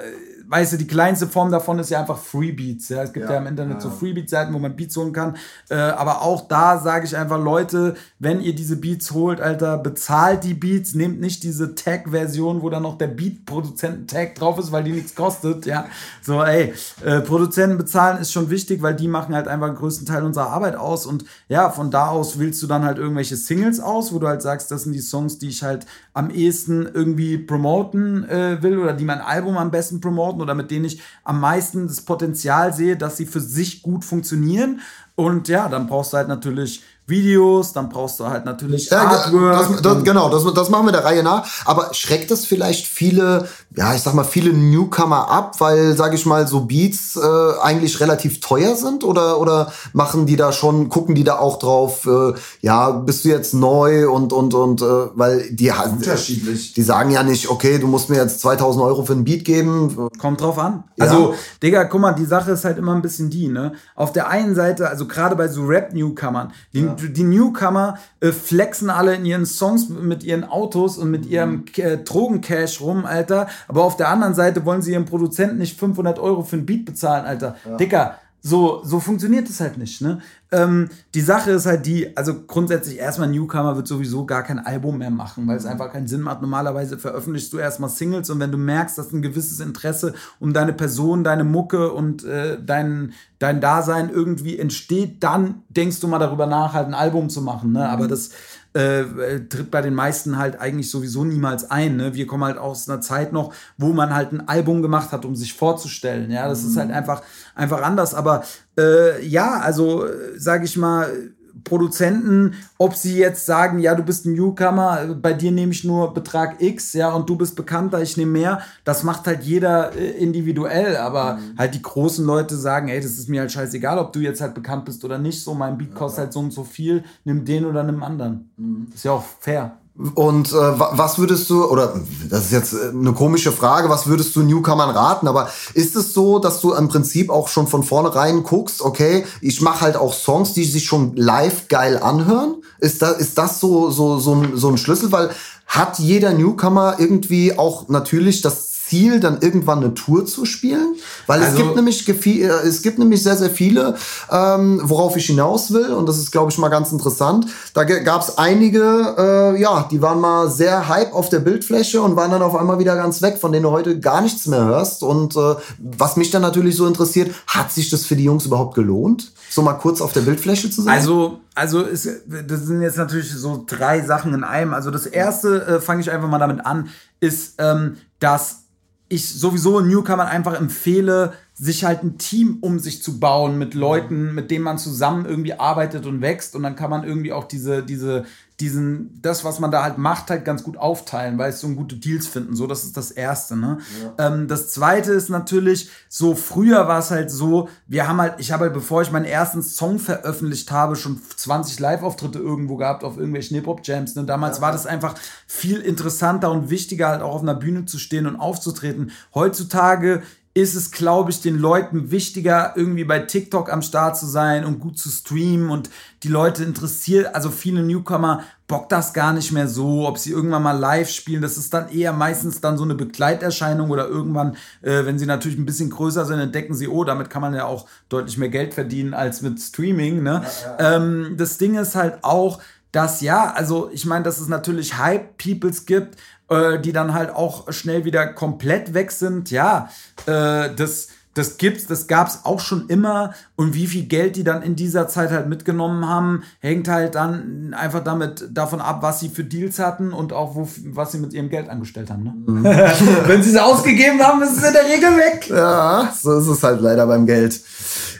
weißt du, die kleinste Form davon ist ja einfach Freebeats. Ja? Es gibt ja, ja im Internet ja. so Freebeat-Seiten, wo man Beats holen kann. Äh, aber auch da sage ich einfach, Leute, wenn ihr diese Beats holt, Alter, bezahlt die Beats, nehmt nicht diese Tag-Version, wo dann noch der Beat-Produzenten-Tag drauf ist, weil die nichts kostet. Ja, so, ey, äh, Produzenten bezahlen ist schon wichtig, weil die machen halt einfach den größten Teil unserer Arbeit aus. Und ja, von da aus willst du dann halt irgendwelche Singles aus, wo du halt sagst, das sind die Songs, die ich halt am ehesten irgendwie promoten äh, will oder die mein Album am besten promoten Produkten oder mit denen ich am meisten das Potenzial sehe, dass sie für sich gut funktionieren. Und ja, dann brauchst du halt natürlich Videos, dann brauchst du halt natürlich ja, Artwork. Das, das, genau, das, das machen wir der Reihe nach. Aber schreckt das vielleicht viele, ja, ich sag mal, viele Newcomer ab, weil, sag ich mal, so Beats äh, eigentlich relativ teuer sind? Oder, oder machen die da schon, gucken die da auch drauf, äh, ja, bist du jetzt neu und, und, und, äh, weil die, Unterschiedlich. die sagen ja nicht, okay, du musst mir jetzt 2000 Euro für ein Beat geben. Kommt drauf an. Ja. Also, Digga, guck mal, die Sache ist halt immer ein bisschen die, ne? Auf der einen Seite, also gerade bei so Rap-Newcomern, die, ja die Newcomer äh, flexen alle in ihren Songs mit ihren Autos und mit ihrem äh, Drogencash rum, Alter. Aber auf der anderen Seite wollen sie ihrem Produzenten nicht 500 Euro für ein Beat bezahlen, Alter. Ja. Dicker, so, so funktioniert es halt nicht. Ne? Ähm, die Sache ist halt die, also grundsätzlich erstmal Newcomer wird sowieso gar kein Album mehr machen, weil es mhm. einfach keinen Sinn macht. Normalerweise veröffentlichst du erstmal Singles und wenn du merkst, dass ein gewisses Interesse um deine Person, deine Mucke und äh, dein, dein Dasein irgendwie entsteht, dann denkst du mal darüber nach, halt ein Album zu machen. Ne? Aber mhm. das äh, tritt bei den meisten halt eigentlich sowieso niemals ein. Ne? Wir kommen halt aus einer Zeit noch, wo man halt ein Album gemacht hat, um sich vorzustellen. Ja, das mhm. ist halt einfach, einfach anders. Aber äh, ja, also sage ich mal, Produzenten, ob sie jetzt sagen, ja, du bist ein Newcomer, bei dir nehme ich nur Betrag X, ja, und du bist bekannter, ich nehme mehr. Das macht halt jeder äh, individuell, aber mhm. halt die großen Leute sagen, ey, das ist mir halt scheißegal, ob du jetzt halt bekannt bist oder nicht. So, mein Beat kostet halt so und so viel, nimm den oder nimm anderen. Mhm. Ist ja auch fair. Und äh, was würdest du, oder das ist jetzt äh, eine komische Frage, was würdest du Newcomern raten? Aber ist es so, dass du im Prinzip auch schon von vornherein guckst, okay, ich mache halt auch Songs, die sich schon live geil anhören? Ist, da, ist das so, so, so, so ein Schlüssel? Weil hat jeder Newcomer irgendwie auch natürlich das Ziel, dann irgendwann eine Tour zu spielen? Weil also, es gibt nämlich äh, es gibt nämlich sehr, sehr viele, ähm, worauf ich hinaus will, und das ist, glaube ich, mal ganz interessant. Da gab es einige, äh, ja, die waren mal sehr hype auf der Bildfläche und waren dann auf einmal wieder ganz weg, von denen du heute gar nichts mehr hörst. Und äh, was mich dann natürlich so interessiert, hat sich das für die Jungs überhaupt gelohnt? So mal kurz auf der Bildfläche zu sein? Also, also ist, das sind jetzt natürlich so drei Sachen in einem. Also das erste, äh, fange ich einfach mal damit an, ist, ähm, dass ich sowieso Newcomern einfach empfehle, sich halt ein Team um sich zu bauen mit Leuten, mit denen man zusammen irgendwie arbeitet und wächst. Und dann kann man irgendwie auch diese, diese, diesen, das, was man da halt macht, halt ganz gut aufteilen, weil es so gute Deals finden. So, das ist das Erste. Ne? Ja. Ähm, das Zweite ist natürlich, so früher war es halt so, wir haben halt, ich habe halt, bevor ich meinen ersten Song veröffentlicht habe, schon 20 Live-Auftritte irgendwo gehabt auf irgendwelchen Hip-Hop-Jams. Ne? Damals ja. war das einfach viel interessanter und wichtiger, halt auch auf einer Bühne zu stehen und aufzutreten. Heutzutage ist es, glaube ich, den Leuten wichtiger, irgendwie bei TikTok am Start zu sein und gut zu streamen und die Leute interessiert, also viele Newcomer bockt das gar nicht mehr so, ob sie irgendwann mal live spielen. Das ist dann eher meistens dann so eine Begleiterscheinung oder irgendwann, äh, wenn sie natürlich ein bisschen größer sind, entdecken sie, oh, damit kann man ja auch deutlich mehr Geld verdienen als mit Streaming. Ne? Ja, ja. Ähm, das Ding ist halt auch, dass ja, also ich meine, dass es natürlich Hype-Peoples gibt, äh, die dann halt auch schnell wieder komplett weg sind. Ja, äh, das das gibt's, das gab's auch schon immer und wie viel Geld die dann in dieser Zeit halt mitgenommen haben, hängt halt dann einfach damit davon ab, was sie für Deals hatten und auch wo, was sie mit ihrem Geld angestellt haben. Ne? Mhm. [laughs] Wenn sie es ausgegeben haben, ist es in der Regel weg. Ja, so ist es halt leider beim Geld.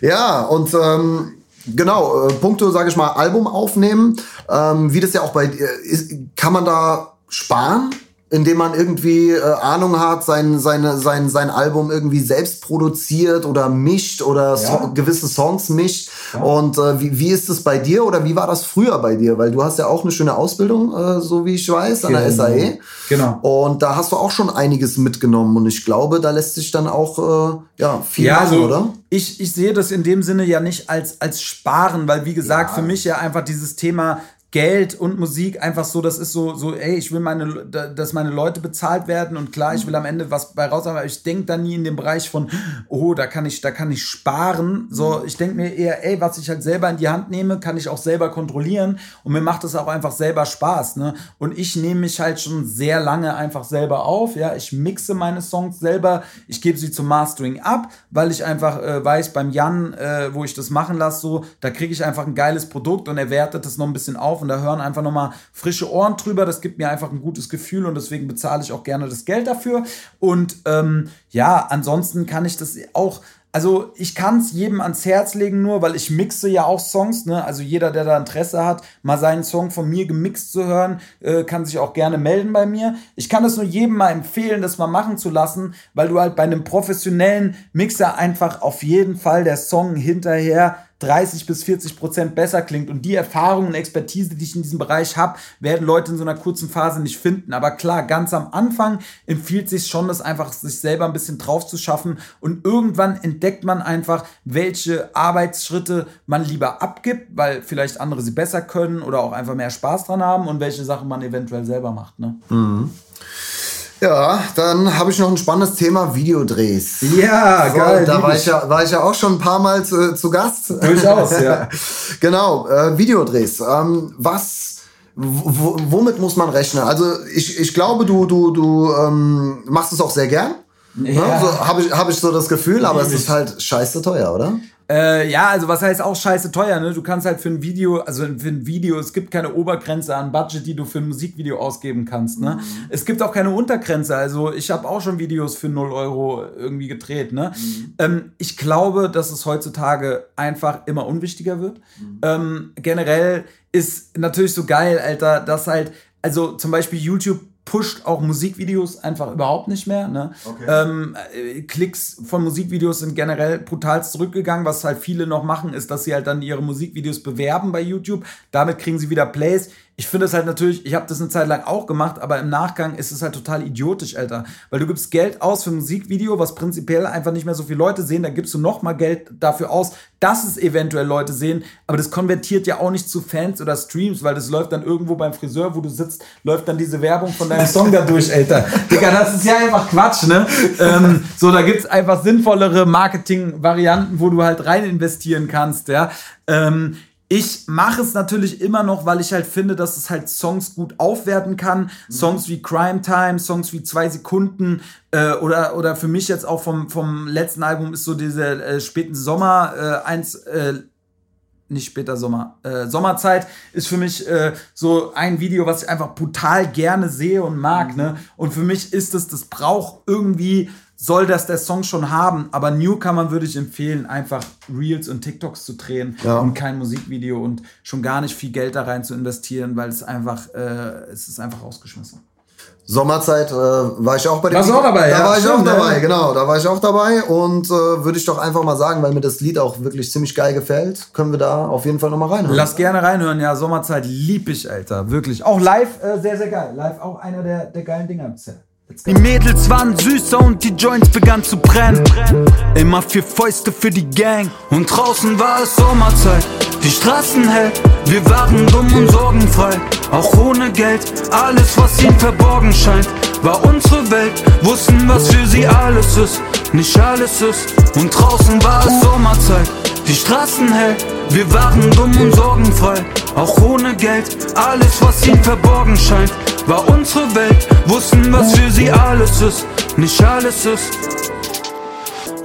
Ja, und ähm, genau, äh, Punkte, sage ich mal, Album aufnehmen. Ähm, wie das ja auch bei ist, kann man da sparen? Indem man irgendwie äh, Ahnung hat, sein, seine, sein, sein Album irgendwie selbst produziert oder mischt oder so, ja. gewisse Songs mischt. Ja. Und äh, wie, wie ist es bei dir oder wie war das früher bei dir? Weil du hast ja auch eine schöne Ausbildung, äh, so wie ich weiß, an genau. der SAE. Genau. Und da hast du auch schon einiges mitgenommen und ich glaube, da lässt sich dann auch äh, ja, viel ja, machen, also, oder? Ich, ich sehe das in dem Sinne ja nicht als, als Sparen, weil wie gesagt, ja. für mich ja einfach dieses Thema Geld und Musik einfach so, das ist so, so, ey, ich will meine, dass meine Leute bezahlt werden und klar, ich will am Ende was bei raus, aber ich denke da nie in dem Bereich von, oh, da kann ich, da kann ich sparen. So, ich denke mir eher, ey, was ich halt selber in die Hand nehme, kann ich auch selber kontrollieren und mir macht es auch einfach selber Spaß, ne? Und ich nehme mich halt schon sehr lange einfach selber auf, ja, ich mixe meine Songs selber, ich gebe sie zum Mastering ab, weil ich einfach äh, weiß, beim Jan, äh, wo ich das machen lasse, so, da kriege ich einfach ein geiles Produkt und er wertet das noch ein bisschen auf und da hören einfach nochmal frische Ohren drüber. Das gibt mir einfach ein gutes Gefühl und deswegen bezahle ich auch gerne das Geld dafür. Und ähm, ja, ansonsten kann ich das auch also ich kann es jedem ans Herz legen, nur weil ich mixe ja auch Songs. Ne? Also jeder, der da Interesse hat, mal seinen Song von mir gemixt zu hören, äh, kann sich auch gerne melden bei mir. Ich kann es nur jedem mal empfehlen, das mal machen zu lassen, weil du halt bei einem professionellen Mixer einfach auf jeden Fall der Song hinterher 30 bis 40 Prozent besser klingt. Und die Erfahrung und Expertise, die ich in diesem Bereich habe, werden Leute in so einer kurzen Phase nicht finden. Aber klar, ganz am Anfang empfiehlt sich schon, das einfach sich selber ein bisschen drauf zu schaffen. Und irgendwann entdeckt man einfach, welche Arbeitsschritte man lieber abgibt, weil vielleicht andere sie besser können oder auch einfach mehr Spaß dran haben und welche Sachen man eventuell selber macht. Ne? Mhm. Ja, dann habe ich noch ein spannendes Thema Videodrehs. Ja, so, geil. Da war ich, ja, war ich ja auch schon ein paar Mal zu, zu Gast. Durchaus, ja. [laughs] genau, äh, Videodrehs. Ähm, was, womit muss man rechnen? Also ich, ich glaube, du, du, du ähm, machst es auch sehr gern. Ja. Ne? So, habe ich, hab ich so das Gefühl, aber es ist halt scheiße teuer, oder? Äh, ja, also was heißt auch scheiße teuer, ne? Du kannst halt für ein Video, also für ein Video, es gibt keine Obergrenze an Budget, die du für ein Musikvideo ausgeben kannst, ne? Mhm. Es gibt auch keine Untergrenze, also ich habe auch schon Videos für 0 Euro irgendwie gedreht, ne? Mhm. Ähm, ich glaube, dass es heutzutage einfach immer unwichtiger wird. Mhm. Ähm, generell ist natürlich so geil, Alter, dass halt, also zum Beispiel YouTube pusht auch Musikvideos einfach überhaupt nicht mehr. Ne? Okay. Ähm, äh, Klicks von Musikvideos sind generell brutal zurückgegangen. Was halt viele noch machen, ist, dass sie halt dann ihre Musikvideos bewerben bei YouTube. Damit kriegen sie wieder Plays ich finde es halt natürlich, ich habe das eine Zeit lang auch gemacht, aber im Nachgang ist es halt total idiotisch, Alter. Weil du gibst Geld aus für ein Musikvideo, was prinzipiell einfach nicht mehr so viele Leute sehen, dann gibst du noch mal Geld dafür aus, dass es eventuell Leute sehen, aber das konvertiert ja auch nicht zu Fans oder Streams, weil das läuft dann irgendwo beim Friseur, wo du sitzt, läuft dann diese Werbung von deinem Song da durch, Alter. Digga, das ist ja einfach Quatsch, ne? Ähm, so, da gibt es einfach sinnvollere Marketing-Varianten, wo du halt rein investieren kannst, ja. Ähm, ich mache es natürlich immer noch, weil ich halt finde, dass es halt Songs gut aufwerten kann. Mhm. Songs wie Crime Time, Songs wie Zwei Sekunden äh, oder, oder für mich jetzt auch vom, vom letzten Album ist so diese äh, späten Sommer äh, eins, äh, nicht später Sommer, äh, Sommerzeit ist für mich äh, so ein Video, was ich einfach brutal gerne sehe und mag. Mhm. Ne? Und für mich ist es, das braucht irgendwie soll das der Song schon haben, aber Newcomer würde ich empfehlen, einfach Reels und TikToks zu drehen ja. und kein Musikvideo und schon gar nicht viel Geld da rein zu investieren, weil es einfach, äh, es ist einfach rausgeschmissen. Sommerzeit äh, war ich auch bei dem. Warst du auch dabei? Da ja, war ich stimmt, auch dabei, ja. genau. Da war ich auch dabei und äh, würde ich doch einfach mal sagen, weil mir das Lied auch wirklich ziemlich geil gefällt, können wir da auf jeden Fall nochmal reinhören. Lass gerne reinhören, ja. Sommerzeit lieb ich, Alter. Wirklich. Auch live äh, sehr, sehr geil. Live auch einer der, der geilen Dinger bisher. Die Mädels waren süßer und die Joints begannen zu brennen. Immer vier Fäuste für die Gang. Und draußen war es Sommerzeit, die Straßen hell. Wir waren dumm und sorgenfrei, auch ohne Geld. Alles, was ihnen verborgen scheint, war unsere Welt. Wussten, was für sie alles ist, nicht alles ist. Und draußen war es Sommerzeit, die Straßen hell. Wir waren dumm und sorgenfrei, auch ohne Geld. Alles, was ihnen verborgen scheint, war unsere Welt. Wussten, was für sie alles ist, nicht alles ist.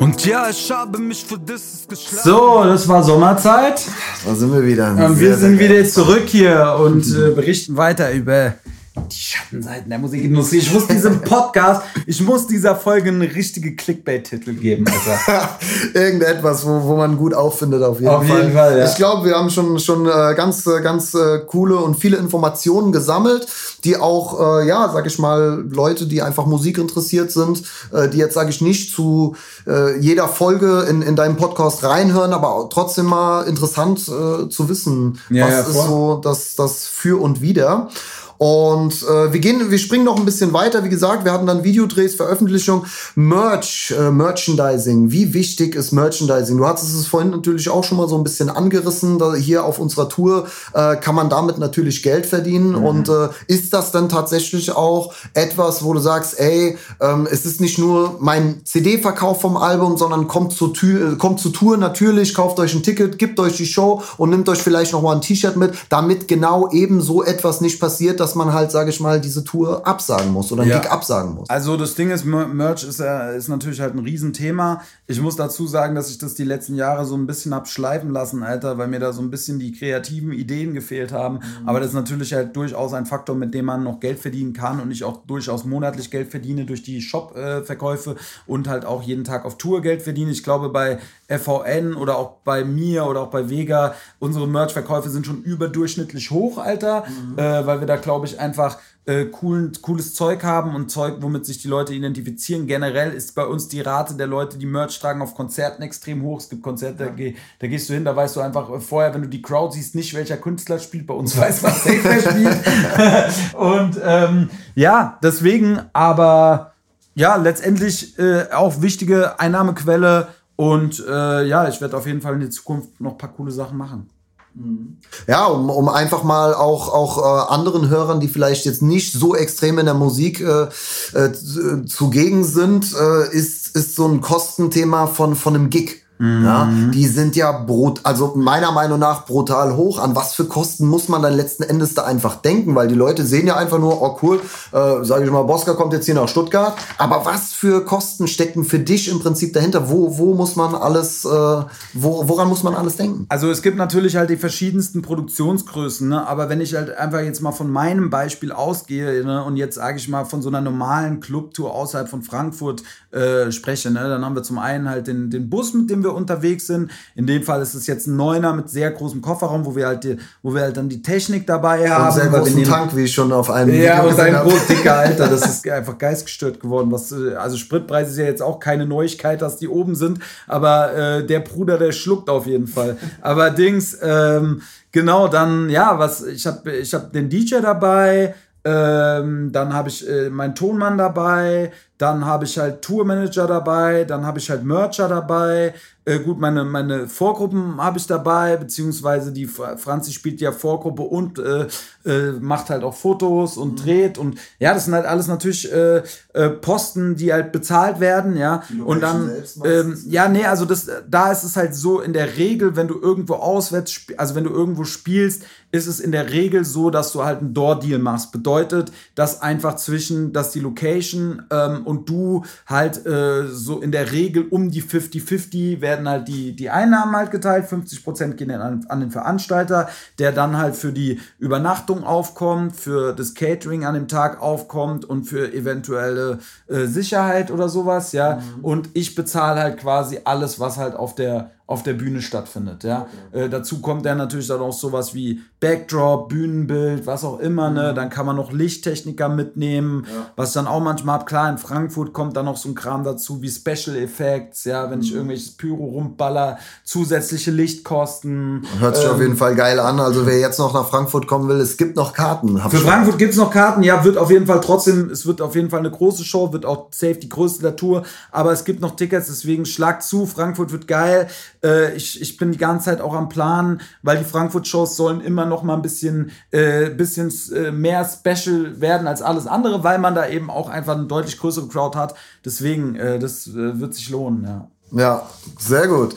Und ja, ich habe mich für das geschlagen. So, das war Sommerzeit. Da sind wir wieder. Und wir sind wieder zurück hier und äh, berichten weiter über die Schattenseiten der Musikindustrie. Ich muss diesem Podcast, ich muss dieser Folge einen richtigen Clickbait-Titel geben, Alter. [laughs] Irgendetwas, wo, wo man gut auffindet, auf jeden auf Fall. Jeden Fall ja. Ich glaube, wir haben schon, schon äh, ganz, äh, ganz äh, coole und viele Informationen gesammelt, die auch, äh, ja, sag ich mal, Leute, die einfach Musik interessiert sind, äh, die jetzt, sage ich nicht, zu äh, jeder Folge in, in deinem Podcast reinhören, aber trotzdem mal interessant äh, zu wissen, ja, was ja, ist so das, das Für und Wider. Und äh, wir gehen, wir springen noch ein bisschen weiter. Wie gesagt, wir hatten dann Videodrehs, Veröffentlichung, Merch, äh, Merchandising. Wie wichtig ist Merchandising? Du hattest es vorhin natürlich auch schon mal so ein bisschen angerissen. Hier auf unserer Tour äh, kann man damit natürlich Geld verdienen. Mhm. Und äh, ist das dann tatsächlich auch etwas, wo du sagst, ey, ähm, es ist nicht nur mein CD-Verkauf vom Album, sondern kommt zur, Tür, äh, kommt zur Tour natürlich, kauft euch ein Ticket, gibt euch die Show und nimmt euch vielleicht noch mal ein T-Shirt mit, damit genau eben so etwas nicht passiert, dass man halt, sage ich mal, diese Tour absagen muss oder einen ja. Gig absagen muss. Also das Ding ist, Merch ist, äh, ist natürlich halt ein Riesenthema. Ich muss dazu sagen, dass ich das die letzten Jahre so ein bisschen hab schleifen lassen, Alter, weil mir da so ein bisschen die kreativen Ideen gefehlt haben. Mhm. Aber das ist natürlich halt durchaus ein Faktor, mit dem man noch Geld verdienen kann und ich auch durchaus monatlich Geld verdiene durch die Shop-Verkäufe äh, und halt auch jeden Tag auf Tour Geld verdiene. Ich glaube, bei FVN oder auch bei mir oder auch bei Vega, unsere Merch-Verkäufe sind schon überdurchschnittlich hoch, Alter, mhm. äh, weil wir da, glaube ich, einfach äh, coolen, cooles Zeug haben und Zeug, womit sich die Leute identifizieren. Generell ist bei uns die Rate der Leute, die Merch tragen, auf Konzerten extrem hoch. Es gibt Konzerte, ja. da, da, gehst du hin, da weißt du einfach äh, vorher, wenn du die Crowd siehst, nicht welcher Künstler spielt. Bei uns [laughs] weiß man wer spielt. [laughs] und ähm, ja, deswegen, aber ja, letztendlich äh, auch wichtige Einnahmequelle und äh, ja, ich werde auf jeden Fall in der Zukunft noch ein paar coole Sachen machen. Mhm. Ja, um, um einfach mal auch, auch äh, anderen Hörern, die vielleicht jetzt nicht so extrem in der Musik äh, äh, zugegen sind, äh, ist, ist so ein Kostenthema von, von einem Gig. Mhm. Ja, die sind ja brut, also meiner Meinung nach brutal hoch. An was für Kosten muss man dann letzten Endes da einfach denken? Weil die Leute sehen ja einfach nur, oh cool, äh, sage ich mal, Bosca kommt jetzt hier nach Stuttgart. Aber was für Kosten stecken für dich im Prinzip dahinter? Wo, wo muss man alles, äh, wo, woran muss man alles denken? Also es gibt natürlich halt die verschiedensten Produktionsgrößen, ne? aber wenn ich halt einfach jetzt mal von meinem Beispiel ausgehe ne? und jetzt sage ich mal von so einer normalen Clubtour außerhalb von Frankfurt äh, spreche, ne? dann haben wir zum einen halt den, den Bus, mit dem wir unterwegs sind. In dem Fall ist es jetzt ein Neuner mit sehr großem Kofferraum, wo wir halt, die, wo wir halt dann die Technik dabei haben. Und sehr großen nehmen, Tank, wie ich schon auf einem Ja, und ein groß dicker [laughs] Alter, das ist einfach geistgestört geworden. Was, äh, also Spritpreis ist ja jetzt auch keine Neuigkeit, dass die oben sind, aber äh, der Bruder, der schluckt auf jeden Fall. Aber Dings, ähm, genau, dann, ja, was, ich habe ich hab den DJ dabei, ähm, dann habe ich äh, meinen Tonmann dabei, dann habe ich halt Tourmanager dabei, dann habe ich halt Mercher dabei, äh, gut, meine, meine Vorgruppen habe ich dabei, beziehungsweise die Franzi spielt ja Vorgruppe und äh, äh, macht halt auch Fotos und mhm. dreht und ja, das sind halt alles natürlich äh, äh, Posten, die halt bezahlt werden, ja. Und dann, ähm, ja, nee, also das, da ist es halt so in der Regel, wenn du irgendwo auswärts, also wenn du irgendwo spielst, ist es in der Regel so, dass du halt einen Door-Deal machst. Bedeutet, dass einfach zwischen, dass die Location ähm, und du halt äh, so in der Regel um die 50-50 werden werden halt die, die Einnahmen halt geteilt. 50% gehen an, an den Veranstalter, der dann halt für die Übernachtung aufkommt, für das Catering an dem Tag aufkommt und für eventuelle äh, Sicherheit oder sowas, ja. Mhm. Und ich bezahle halt quasi alles, was halt auf der auf der Bühne stattfindet. Ja? Okay. Äh, dazu kommt dann natürlich dann auch sowas wie Backdrop, Bühnenbild, was auch immer. Ne? Mhm. Dann kann man noch Lichttechniker mitnehmen, ja. was dann auch manchmal ab. Klar, in Frankfurt kommt dann noch so ein Kram dazu wie Special Effects, ja, wenn mhm. ich irgendwelches Pyro rumballer, zusätzliche Lichtkosten. Hört sich ähm, auf jeden Fall geil an. Also wer jetzt noch nach Frankfurt kommen will, es gibt noch Karten. Hab für Frankfurt gibt es noch Karten, ja, wird auf jeden Fall trotzdem, es wird auf jeden Fall eine große Show, wird auch safe die größte der Tour, aber es gibt noch Tickets, deswegen schlag zu, Frankfurt wird geil. Äh, ich, ich bin die ganze Zeit auch am Plan, weil die Frankfurt-Shows sollen immer noch mal ein bisschen, äh, bisschen äh, mehr special werden als alles andere, weil man da eben auch einfach eine deutlich größere Crowd hat. Deswegen, äh, das äh, wird sich lohnen, ja. Ja, sehr gut.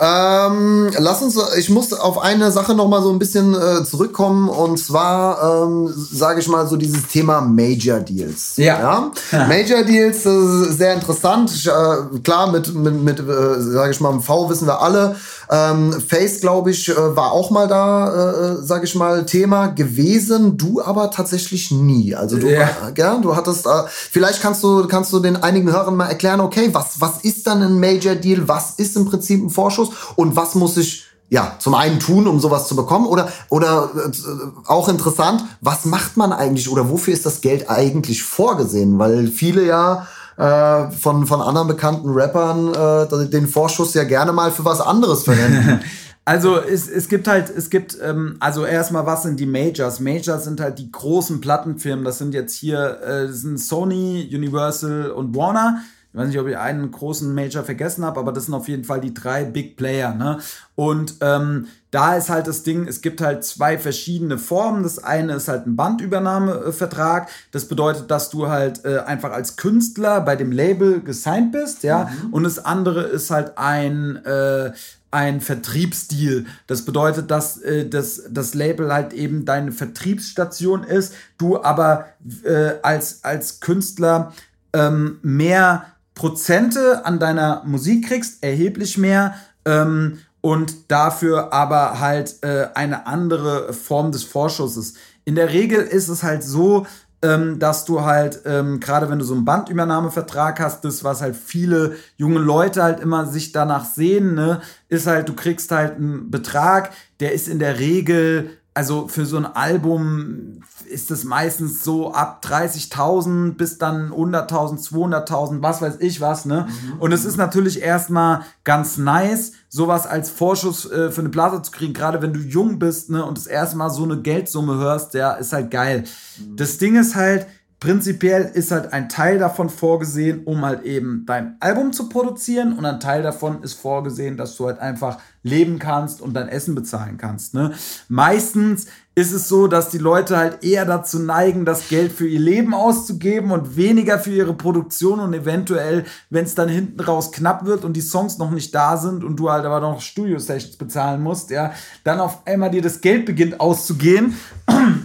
Ähm, lass uns, ich muss auf eine Sache noch mal so ein bisschen äh, zurückkommen und zwar ähm, sage ich mal so dieses Thema Major Deals. Ja. ja? Major Deals, äh, sehr interessant. Ich, äh, klar, mit mit, mit äh, sage ich mal, im V wissen wir alle. Ähm, Face, glaube ich, äh, war auch mal da, äh, sage ich mal, Thema gewesen. Du aber tatsächlich nie. Also du, ja. ja du hattest. Äh, vielleicht kannst du kannst du den einigen Hörern mal erklären. Okay, was was ist dann ein Major Deal? Was ist im Prinzip ein Vorschuss? und was muss ich ja, zum einen tun, um sowas zu bekommen oder oder äh, auch interessant, was macht man eigentlich oder wofür ist das Geld eigentlich vorgesehen? Weil viele ja äh, von von anderen bekannten Rappern äh, den Vorschuss ja gerne mal für was anderes verwenden. [laughs] Also es, es gibt halt, es gibt, ähm, also erstmal, was sind die Majors? Majors sind halt die großen Plattenfirmen. Das sind jetzt hier, äh, sind Sony, Universal und Warner. Ich weiß nicht, ob ich einen großen Major vergessen habe, aber das sind auf jeden Fall die drei Big Player. Ne? Und ähm, da ist halt das Ding, es gibt halt zwei verschiedene Formen. Das eine ist halt ein Bandübernahmevertrag. Das bedeutet, dass du halt äh, einfach als Künstler bei dem Label gesigned bist, ja. Mhm. Und das andere ist halt ein, äh, ein Vertriebsdeal. Das bedeutet, dass äh, das, das Label halt eben deine Vertriebsstation ist, du aber äh, als, als Künstler ähm, mehr Prozente an deiner Musik kriegst, erheblich mehr. Ähm, und dafür aber halt äh, eine andere Form des Vorschusses. In der Regel ist es halt so, ähm, dass du halt, ähm, gerade wenn du so einen Bandübernahmevertrag hast, das, was halt viele junge Leute halt immer sich danach sehen, ne, ist halt, du kriegst halt einen Betrag, der ist in der Regel also für so ein Album ist es meistens so ab 30.000 bis dann 100.000, 200.000, was weiß ich was, ne? Mhm. Und es ist natürlich erstmal ganz nice, sowas als Vorschuss äh, für eine Platte zu kriegen, gerade wenn du jung bist, ne? Und das erste Mal so eine Geldsumme hörst, ja, ist halt geil. Mhm. Das Ding ist halt, Prinzipiell ist halt ein Teil davon vorgesehen, um halt eben dein Album zu produzieren und ein Teil davon ist vorgesehen, dass du halt einfach leben kannst und dein Essen bezahlen kannst. Ne? Meistens ist es so, dass die Leute halt eher dazu neigen, das Geld für ihr Leben auszugeben und weniger für ihre Produktion und eventuell, wenn es dann hinten raus knapp wird und die Songs noch nicht da sind und du halt aber noch Studio-Sessions bezahlen musst, ja, dann auf einmal dir das Geld beginnt auszugehen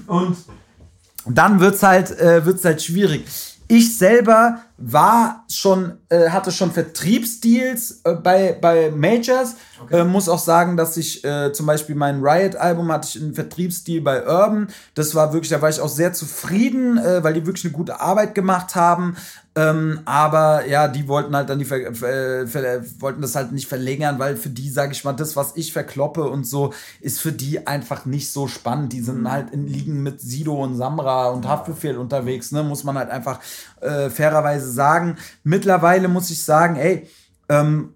und dann wird's halt, äh, wird's halt schwierig. Ich selber war schon, äh, hatte schon Vertriebsdeals äh, bei, bei Majors. Okay. Äh, muss auch sagen, dass ich äh, zum Beispiel mein Riot-Album hatte ich einen Vertriebsdeal bei Urban. Das war wirklich, da war ich auch sehr zufrieden, äh, weil die wirklich eine gute Arbeit gemacht haben. Ähm, aber ja, die wollten halt dann die ver, ver, ver, wollten das halt nicht verlängern, weil für die, sage ich mal, das, was ich verkloppe und so, ist für die einfach nicht so spannend. Die sind mhm. halt in Ligen mit Sido und Samra und Haftbefehl unterwegs, ne? Muss man halt einfach äh, fairerweise sagen. Mittlerweile muss ich sagen, ey, ähm,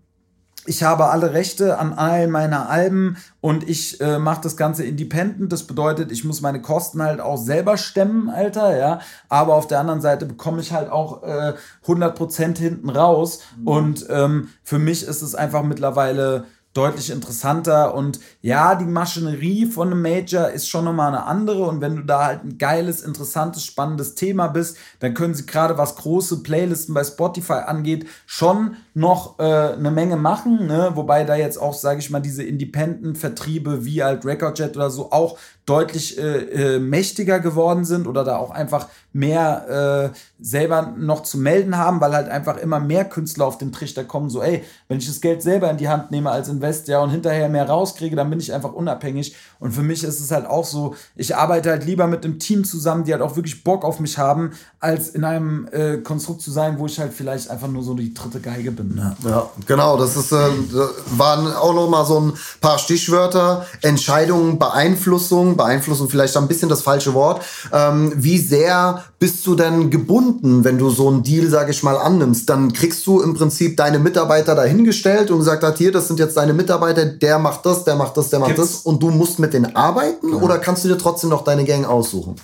ich habe alle Rechte an all meiner Alben und ich äh, mache das Ganze independent. Das bedeutet, ich muss meine Kosten halt auch selber stemmen, Alter, ja. Aber auf der anderen Seite bekomme ich halt auch äh, 100% hinten raus. Mhm. Und ähm, für mich ist es einfach mittlerweile deutlich interessanter. Und ja, die Maschinerie von einem Major ist schon nochmal eine andere. Und wenn du da halt ein geiles, interessantes, spannendes Thema bist, dann können sie gerade was große Playlisten bei Spotify angeht, schon noch äh, eine Menge machen, ne? wobei da jetzt auch, sage ich mal, diese Independent-Vertriebe wie halt Recordjet oder so auch deutlich äh, äh, mächtiger geworden sind oder da auch einfach mehr äh, selber noch zu melden haben, weil halt einfach immer mehr Künstler auf den Trichter kommen, so ey, wenn ich das Geld selber in die Hand nehme als Invest, ja, und hinterher mehr rauskriege, dann bin ich einfach unabhängig. Und für mich ist es halt auch so, ich arbeite halt lieber mit einem Team zusammen, die halt auch wirklich Bock auf mich haben, als in einem äh, Konstrukt zu sein, wo ich halt vielleicht einfach nur so die dritte Geige bin. Ne? Ja, genau, das ist, äh, waren auch noch mal so ein paar Stichwörter, Entscheidungen, Beeinflussung, beeinflussen vielleicht ein bisschen das falsche Wort. Ähm, wie sehr bist du denn gebunden, wenn du so einen Deal, sage ich mal, annimmst? Dann kriegst du im Prinzip deine Mitarbeiter dahingestellt und gesagt hat, hier, das sind jetzt deine Mitarbeiter, der macht das, der macht das, der macht Gibt's? das und du musst mit denen arbeiten ja. oder kannst du dir trotzdem noch deine Gang aussuchen?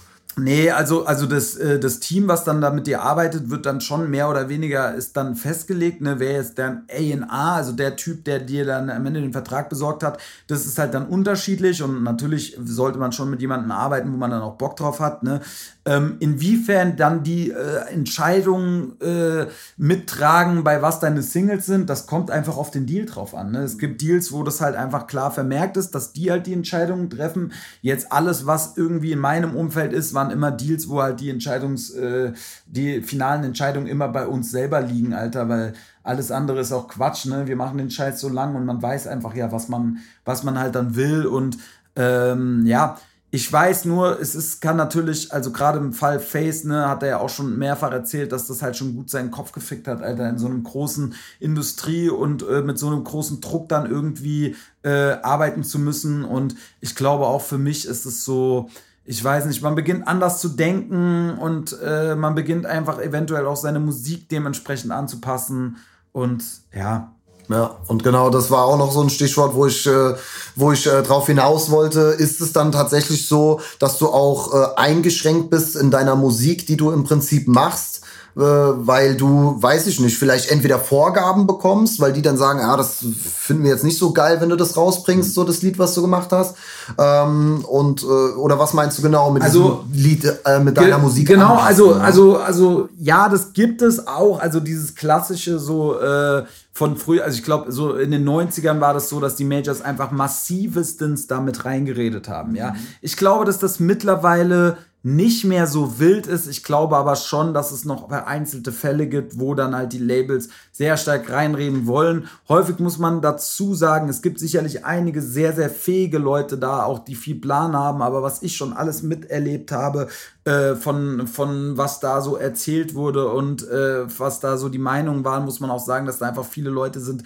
Nee, also, also das, äh, das Team, was dann da mit dir arbeitet, wird dann schon mehr oder weniger ist dann festgelegt, ne, wer jetzt der A&A, also der Typ, der dir dann am Ende den Vertrag besorgt hat, das ist halt dann unterschiedlich und natürlich sollte man schon mit jemandem arbeiten, wo man dann auch Bock drauf hat, ne. Ähm, inwiefern dann die äh, Entscheidungen äh, mittragen, bei was deine Singles sind, das kommt einfach auf den Deal drauf an, ne. Es gibt Deals, wo das halt einfach klar vermerkt ist, dass die halt die Entscheidungen treffen. Jetzt alles, was irgendwie in meinem Umfeld ist, waren immer Deals, wo halt die Entscheidungs, äh, die finalen Entscheidungen immer bei uns selber liegen, Alter, weil alles andere ist auch Quatsch, ne? Wir machen den Scheiß so lang und man weiß einfach ja, was man, was man halt dann will und ähm, ja, ich weiß nur, es ist, kann natürlich, also gerade im Fall Face, ne, hat er ja auch schon mehrfach erzählt, dass das halt schon gut seinen Kopf gefickt hat, Alter, in so einem großen Industrie und äh, mit so einem großen Druck dann irgendwie äh, arbeiten zu müssen. Und ich glaube auch für mich ist es so, ich weiß nicht, man beginnt anders zu denken und äh, man beginnt einfach eventuell auch seine Musik dementsprechend anzupassen. Und ja, ja, und genau, das war auch noch so ein Stichwort, wo ich, äh, wo ich äh, drauf hinaus wollte. Ist es dann tatsächlich so, dass du auch äh, eingeschränkt bist in deiner Musik, die du im Prinzip machst? Äh, weil du, weiß ich nicht, vielleicht entweder Vorgaben bekommst, weil die dann sagen, ja, das finden wir jetzt nicht so geil, wenn du das rausbringst, so das Lied, was du gemacht hast. Ähm, und äh, oder was meinst du genau mit also, diesem Lied, äh, mit deiner Musik? Genau, also, also, also ja, das gibt es auch. Also dieses klassische so äh, von früher, also ich glaube, so in den 90ern war das so, dass die Majors einfach massivestens damit reingeredet haben. Ja, ich glaube, dass das mittlerweile nicht mehr so wild ist. Ich glaube aber schon, dass es noch vereinzelte Fälle gibt, wo dann halt die Labels sehr stark reinreden wollen. Häufig muss man dazu sagen, es gibt sicherlich einige sehr, sehr fähige Leute da, auch die viel Plan haben, aber was ich schon alles miterlebt habe, äh, von, von was da so erzählt wurde und äh, was da so die Meinungen waren, muss man auch sagen, dass da einfach viele Leute sind.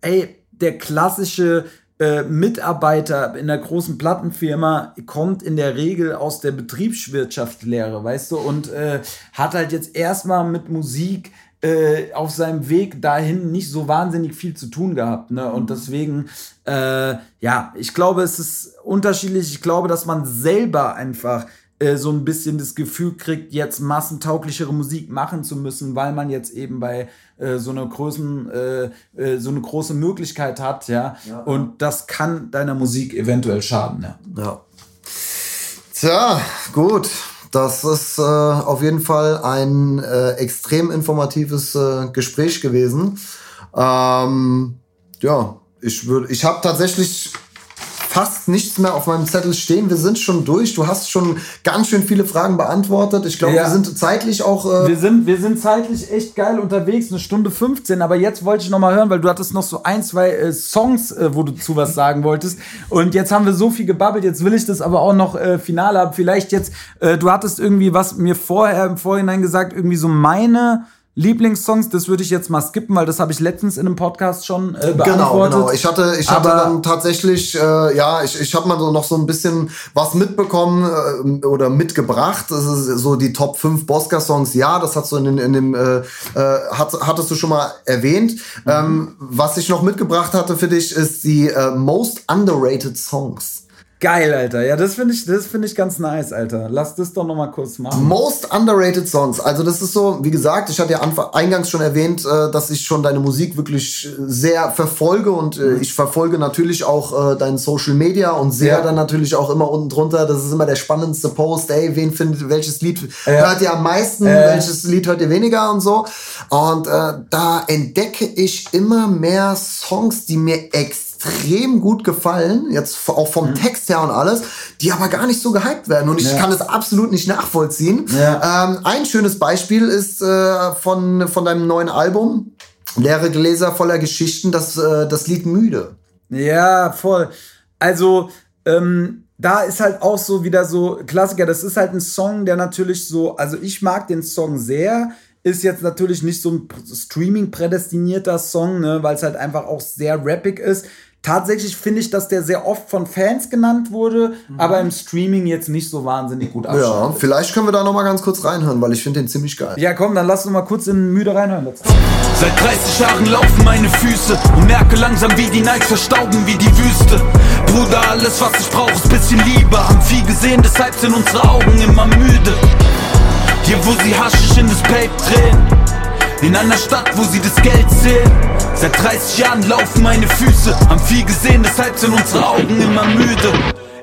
Ey, der klassische äh, Mitarbeiter in der großen Plattenfirma kommt in der Regel aus der Betriebswirtschaftslehre, weißt du, und äh, hat halt jetzt erstmal mit Musik äh, auf seinem Weg dahin nicht so wahnsinnig viel zu tun gehabt. Ne? Und deswegen, äh, ja, ich glaube, es ist unterschiedlich. Ich glaube, dass man selber einfach äh, so ein bisschen das Gefühl kriegt, jetzt massentauglichere Musik machen zu müssen, weil man jetzt eben bei äh, so einer großen, äh, äh, so eine große Möglichkeit hat, ja? ja. Und das kann deiner Musik eventuell schaden, ja. ja. Tja, gut. Das ist äh, auf jeden Fall ein äh, extrem informatives äh, Gespräch gewesen. Ähm, ja, ich würde, ich habe tatsächlich fast nichts mehr auf meinem Zettel stehen. Wir sind schon durch. Du hast schon ganz schön viele Fragen beantwortet. Ich glaube, ja. wir sind zeitlich auch. Äh wir, sind, wir sind zeitlich echt geil unterwegs, eine Stunde 15. Aber jetzt wollte ich noch mal hören, weil du hattest noch so ein, zwei äh, Songs, äh, wo du zu was sagen wolltest. Und jetzt haben wir so viel gebabbelt. Jetzt will ich das aber auch noch äh, final haben. Vielleicht jetzt, äh, du hattest irgendwie was mir vorher im Vorhinein gesagt, irgendwie so meine Lieblingssongs, das würde ich jetzt mal skippen, weil das habe ich letztens in einem Podcast schon äh, beantwortet. Genau, genau. Ich hatte, ich hatte dann tatsächlich, äh, ja, ich, ich habe mal so noch so ein bisschen was mitbekommen äh, oder mitgebracht. Das ist so die Top 5 Bosca-Songs. Ja, das hast du in, in, in dem, äh, äh, hat, hattest du schon mal erwähnt. Mhm. Ähm, was ich noch mitgebracht hatte für dich, ist die äh, Most Underrated Songs. Geil, Alter. Ja, das finde ich, das finde ich ganz nice, Alter. Lass das doch noch mal kurz machen. Most underrated Songs. Also das ist so, wie gesagt, ich hatte ja eingangs schon erwähnt, äh, dass ich schon deine Musik wirklich sehr verfolge und äh, mhm. ich verfolge natürlich auch äh, deinen Social Media und sehe ja. dann natürlich auch immer unten drunter. Das ist immer der spannendste Post. Ey, wen findet, welches Lied ja. hört ihr am meisten? Äh. Welches Lied hört ihr weniger und so? Und äh, da entdecke ich immer mehr Songs, die mir extrem extrem gut gefallen, jetzt auch vom mhm. Text her und alles, die aber gar nicht so gehypt werden. Und ich ja. kann es absolut nicht nachvollziehen. Ja. Ähm, ein schönes Beispiel ist äh, von, von deinem neuen Album, Leere Gläser voller Geschichten, das, äh, das Lied Müde. Ja, voll. Also, ähm, da ist halt auch so wieder so Klassiker. Das ist halt ein Song, der natürlich so, also ich mag den Song sehr. Ist jetzt natürlich nicht so ein Streaming prädestinierter Song, ne, weil es halt einfach auch sehr rappig ist. Tatsächlich finde ich, dass der sehr oft von Fans genannt wurde, mhm. aber im Streaming jetzt nicht so wahnsinnig gut abschneidet. Ja, vielleicht können wir da noch mal ganz kurz reinhören, weil ich finde den ziemlich geil. Ja, komm, dann lass uns mal kurz in Müde reinhören. Seit 30 Jahren laufen meine Füße und merke langsam, wie die Nikes verstauben wie die Wüste. Bruder, alles was ich brauche ist bisschen Liebe. Haben viel gesehen, deshalb sind unsere Augen immer müde. Hier, wo sie haschig in das Pape drehen. In einer Stadt, wo sie das Geld sehen. Seit 30 Jahren laufen meine Füße. Haben viel gesehen, deshalb sind unsere Augen immer müde.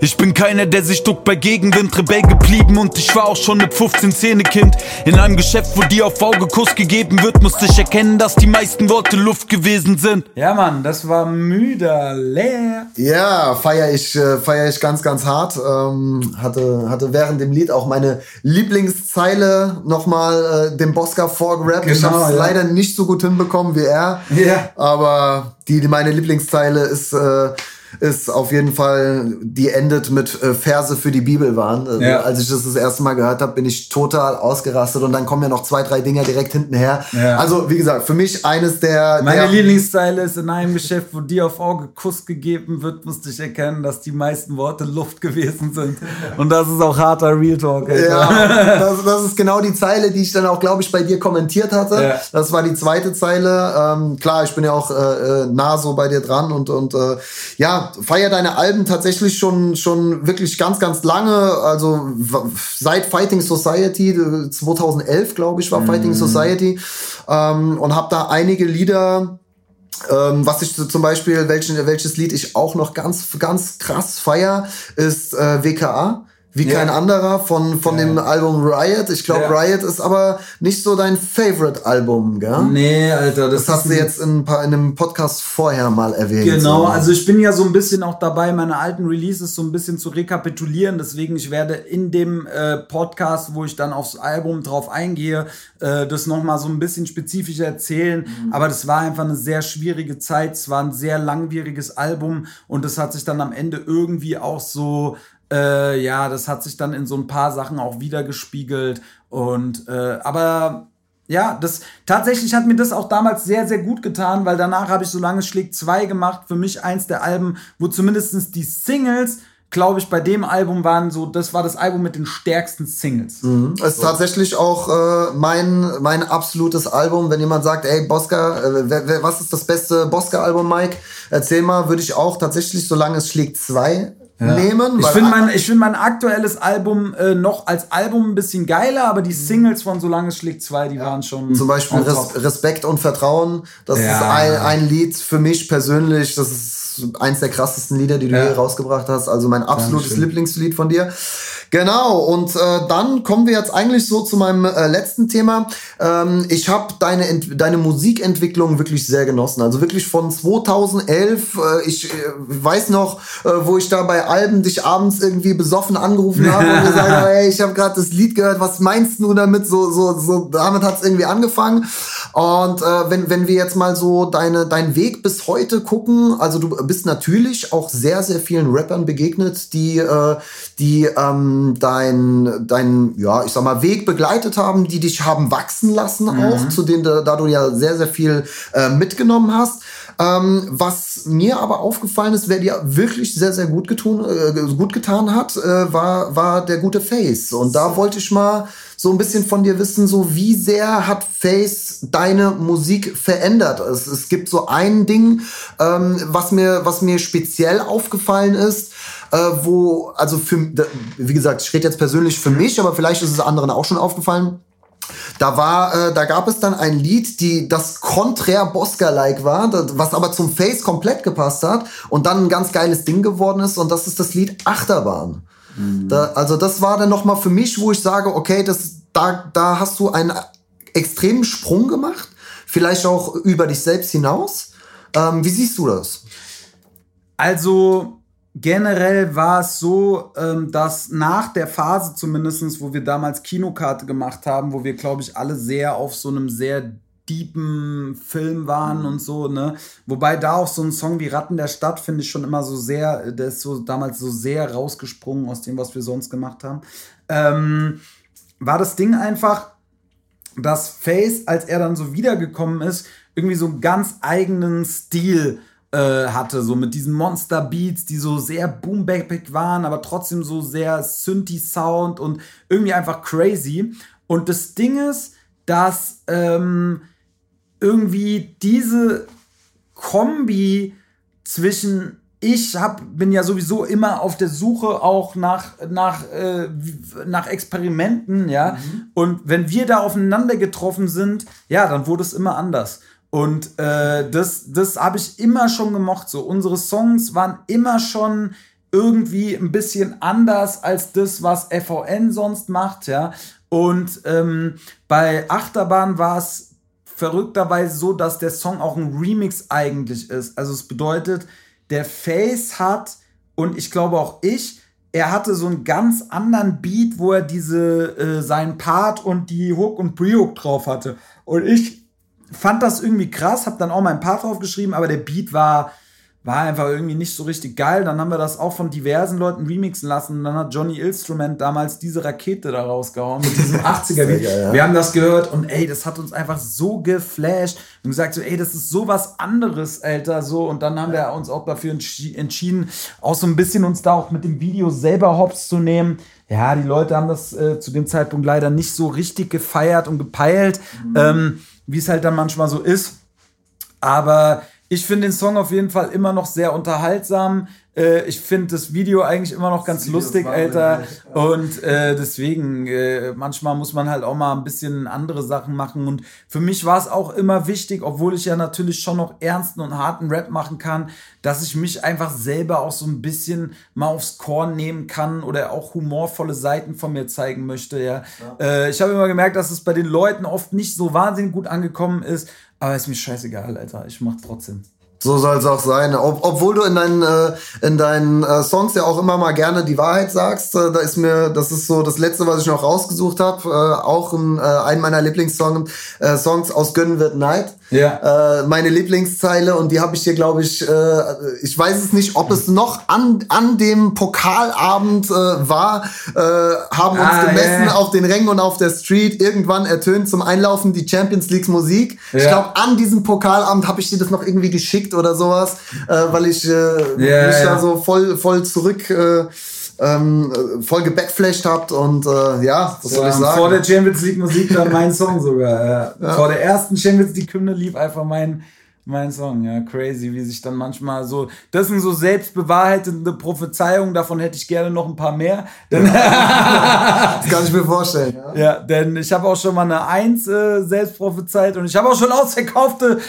Ich bin keiner, der sich duckt bei Gegenwind, Rebell geblieben und ich war auch schon mit 15 Zähnekind. In einem Geschäft, wo dir auf Auge Kuss gegeben wird, musste ich erkennen, dass die meisten Worte Luft gewesen sind. Ja, Mann, das war müder, leer. Ja, feier ich, äh, feier ich ganz, ganz hart. Ähm, hatte, hatte während dem Lied auch meine Lieblingszeile nochmal äh, dem Bosca vorgerappt. Genau, ich hab's ja. leider nicht so gut hinbekommen wie er. Ja. Yeah. Aber die, die meine Lieblingszeile ist, äh, ist auf jeden Fall, die endet mit äh, Verse für die Bibel waren. Also, ja. Als ich das das erste Mal gehört habe, bin ich total ausgerastet und dann kommen ja noch zwei, drei Dinger direkt hintenher. Ja. Also, wie gesagt, für mich eines der. Meine der Lieblingszeile ist in einem Geschäft, wo dir auf Auge Kuss gegeben wird, musste ich erkennen, dass die meisten Worte Luft gewesen sind. Und das ist auch harter Real Talk. Alter. Ja, [laughs] das, das, ist genau die Zeile, die ich dann auch, glaube ich, bei dir kommentiert hatte. Ja. Das war die zweite Zeile. Ähm, klar, ich bin ja auch äh, äh nah so bei dir dran und, und äh, ja, feier deine Alben tatsächlich schon, schon wirklich ganz, ganz lange. Also seit Fighting Society, 2011, glaube ich, war mm. Fighting Society. Ähm, und habe da einige Lieder ähm, was ich zum Beispiel, welchen, welches Lied ich auch noch ganz, ganz krass feier, ist äh, WKA wie ja. kein anderer von, von ja. dem Album Riot. Ich glaube, ja. Riot ist aber nicht so dein Favorite-Album, gell? Nee, Alter. Das, das hast du jetzt in, in, einem Podcast vorher mal erwähnt. Genau, so. also ich bin ja so ein bisschen auch dabei, meine alten Releases so ein bisschen zu rekapitulieren. Deswegen, ich werde in dem äh, Podcast, wo ich dann aufs Album drauf eingehe, äh, das nochmal so ein bisschen spezifischer erzählen. Mhm. Aber das war einfach eine sehr schwierige Zeit. Es war ein sehr langwieriges Album und das hat sich dann am Ende irgendwie auch so äh, ja, das hat sich dann in so ein paar Sachen auch wiedergespiegelt. Und äh, aber ja, das tatsächlich hat mir das auch damals sehr, sehr gut getan, weil danach habe ich Solange es schlägt 2 gemacht. Für mich eins der Alben, wo zumindest die Singles glaube ich, bei dem Album waren so, das war das Album mit den stärksten Singles. Mhm. Ist so. tatsächlich auch äh, mein, mein absolutes Album. Wenn jemand sagt, ey, Bosca, äh, was ist das beste Bosca-Album, Mike? Erzähl mal, würde ich auch tatsächlich, solange es schlägt, zwei ja. nehmen. Ich finde mein, find mein aktuelles Album äh, noch als Album ein bisschen geiler, aber die Singles von Solange es schlägt zwei, die ja. waren schon. Zum Beispiel Res Respekt und Vertrauen. Das ja. ist ein, ein Lied für mich persönlich. Das ist eins der krassesten Lieder, die du hier rausgebracht hast. Also mein absolutes Lieblingslied von dir. Genau, und äh, dann kommen wir jetzt eigentlich so zu meinem äh, letzten Thema. Ähm, ich habe deine, deine Musikentwicklung wirklich sehr genossen. Also wirklich von 2011, äh, ich äh, weiß noch, äh, wo ich da bei Alben dich abends irgendwie besoffen angerufen habe und gesagt habe, [laughs] hey, ich habe gerade das Lied gehört, was meinst du damit? So, so, so damit hat es irgendwie angefangen. Und äh, wenn, wenn wir jetzt mal so deine, deinen Weg bis heute gucken, also du bist natürlich auch sehr, sehr vielen Rappern begegnet, die, äh, die ähm, dein, dein, ja, ich sag mal, Weg begleitet haben, die dich haben wachsen lassen mhm. auch, zu denen da, da, du ja sehr, sehr viel äh, mitgenommen hast. Ähm, was mir aber aufgefallen ist, wer dir wirklich sehr, sehr gut, getun, äh, gut getan hat, äh, war, war der gute Face. Und da wollte ich mal so ein bisschen von dir wissen, so wie sehr hat Face deine Musik verändert? Es, es gibt so ein Ding, ähm, was, mir, was mir speziell aufgefallen ist äh, wo, also für, wie gesagt, ich rede jetzt persönlich für mich, aber vielleicht ist es anderen auch schon aufgefallen. Da war, äh, da gab es dann ein Lied, die das konträr Bosca-like war, das, was aber zum Face komplett gepasst hat und dann ein ganz geiles Ding geworden ist und das ist das Lied Achterbahn. Mhm. Da, also das war dann noch mal für mich, wo ich sage, okay, das, da, da hast du einen extremen Sprung gemacht, vielleicht auch über dich selbst hinaus. Ähm, wie siehst du das? Also generell war es so, ähm, dass nach der Phase zumindest, wo wir damals Kinokarte gemacht haben, wo wir, glaube ich, alle sehr auf so einem sehr deepen Film waren mhm. und so, ne? Wobei da auch so ein Song wie Ratten der Stadt finde ich schon immer so sehr, der ist so damals so sehr rausgesprungen aus dem, was wir sonst gemacht haben. Ähm, war das Ding einfach, dass Face, als er dann so wiedergekommen ist, irgendwie so einen ganz eigenen Stil äh, hatte, so mit diesen Monster-Beats, die so sehr boom waren, aber trotzdem so sehr Synthi-Sound und irgendwie einfach crazy. Und das Ding ist, dass ähm, irgendwie diese Kombi zwischen ich hab, bin ja sowieso immer auf der Suche auch nach, nach, äh, nach Experimenten, ja. Mhm. Und wenn wir da aufeinander getroffen sind, ja, dann wurde es immer anders. Und äh, das, das habe ich immer schon gemocht. So, unsere Songs waren immer schon irgendwie ein bisschen anders als das, was FVN sonst macht, ja. Und ähm, bei Achterbahn war es verrückterweise so, dass der Song auch ein Remix eigentlich ist. Also es bedeutet, der Face hat und ich glaube auch ich, er hatte so einen ganz anderen Beat, wo er diese äh, seinen Part und die Hook und Pre-Hook drauf hatte. Und ich fand das irgendwie krass, habe dann auch meinen Part drauf geschrieben, aber der Beat war war einfach irgendwie nicht so richtig geil. Dann haben wir das auch von diversen Leuten remixen lassen. Und dann hat Johnny Instrument damals diese Rakete da rausgehauen mit diesem [laughs] 80er Beat. Ja. Wir haben das gehört und ey, das hat uns einfach so geflasht und gesagt so, ey, das ist so was anderes, Alter, so. Und dann haben wir uns auch dafür entschieden, auch so ein bisschen uns da auch mit dem Video selber hops zu nehmen. Ja, die Leute haben das äh, zu dem Zeitpunkt leider nicht so richtig gefeiert und gepeilt, mhm. ähm, wie es halt dann manchmal so ist. Aber ich finde den Song auf jeden Fall immer noch sehr unterhaltsam. Äh, ich finde das Video eigentlich immer noch ganz lustig, Alter. Und äh, deswegen, äh, manchmal muss man halt auch mal ein bisschen andere Sachen machen. Und für mich war es auch immer wichtig, obwohl ich ja natürlich schon noch ernsten und harten Rap machen kann, dass ich mich einfach selber auch so ein bisschen mal aufs Korn nehmen kann oder auch humorvolle Seiten von mir zeigen möchte. Ja. ja. Äh, ich habe immer gemerkt, dass es bei den Leuten oft nicht so wahnsinnig gut angekommen ist. Aber ist mir scheißegal, Alter. Ich mach trotzdem. So soll es auch sein. Ob, obwohl du in deinen, äh, in deinen äh, Songs ja auch immer mal gerne die Wahrheit sagst. Äh, da ist mir, das ist so das Letzte, was ich noch rausgesucht habe. Äh, auch ein, äh, ein meiner Lieblingssongs äh, Songs aus Gönnen wird Night. Ja. Äh, meine Lieblingszeile und die habe ich hier, glaube ich, äh, ich weiß es nicht, ob es noch an, an dem Pokalabend äh, war, äh, haben uns ah, gemessen yeah. auf den Rängen und auf der Street. Irgendwann ertönt zum Einlaufen die Champions League Musik. Ja. Ich glaube, an diesem Pokalabend habe ich dir das noch irgendwie geschickt oder sowas, äh, weil ich äh, yeah, mich yeah. da so voll, voll zurück äh, ähm, voll gebackflasht habt und äh, ja, was soll ich sagen? Vor der Champions League Musik dann mein Song sogar. Ja. Vor der ersten Champions League Hymne lief einfach mein mein Song, ja, crazy, wie sich dann manchmal so, das sind so selbstbewahrheitende Prophezeiungen, davon hätte ich gerne noch ein paar mehr. Denn [laughs] das kann ich mir vorstellen. Ja, ja denn ich habe auch schon mal eine Eins äh, selbst prophezeit und ich habe auch schon ausverkaufte,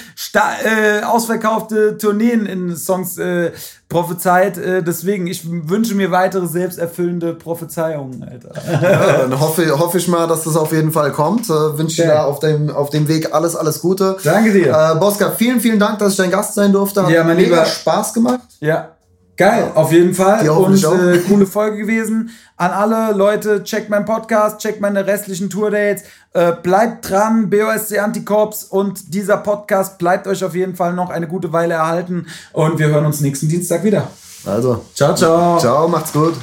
äh, ausverkaufte Tourneen in Songs äh, prophezeit. Äh, deswegen, ich wünsche mir weitere selbsterfüllende Prophezeiungen, Alter. Ja, dann hoffe, hoffe ich mal, dass das auf jeden Fall kommt. Äh, wünsche dir da auf dem, auf dem Weg alles, alles Gute. Danke dir. Äh, Boska, vielen, vielen Dank, dass ich dein Gast sein durfte. Hat ja, mein mega Lieber. Spaß gemacht. Ja. Geil, auf jeden Fall. Und äh, coole Folge gewesen. An alle Leute, checkt meinen Podcast, checkt meine restlichen Tourdates. Äh, bleibt dran, BOSC Antikorps und dieser Podcast bleibt euch auf jeden Fall noch eine gute Weile erhalten. Und wir hören uns nächsten Dienstag wieder. Also, ciao, ciao. Ciao, macht's gut.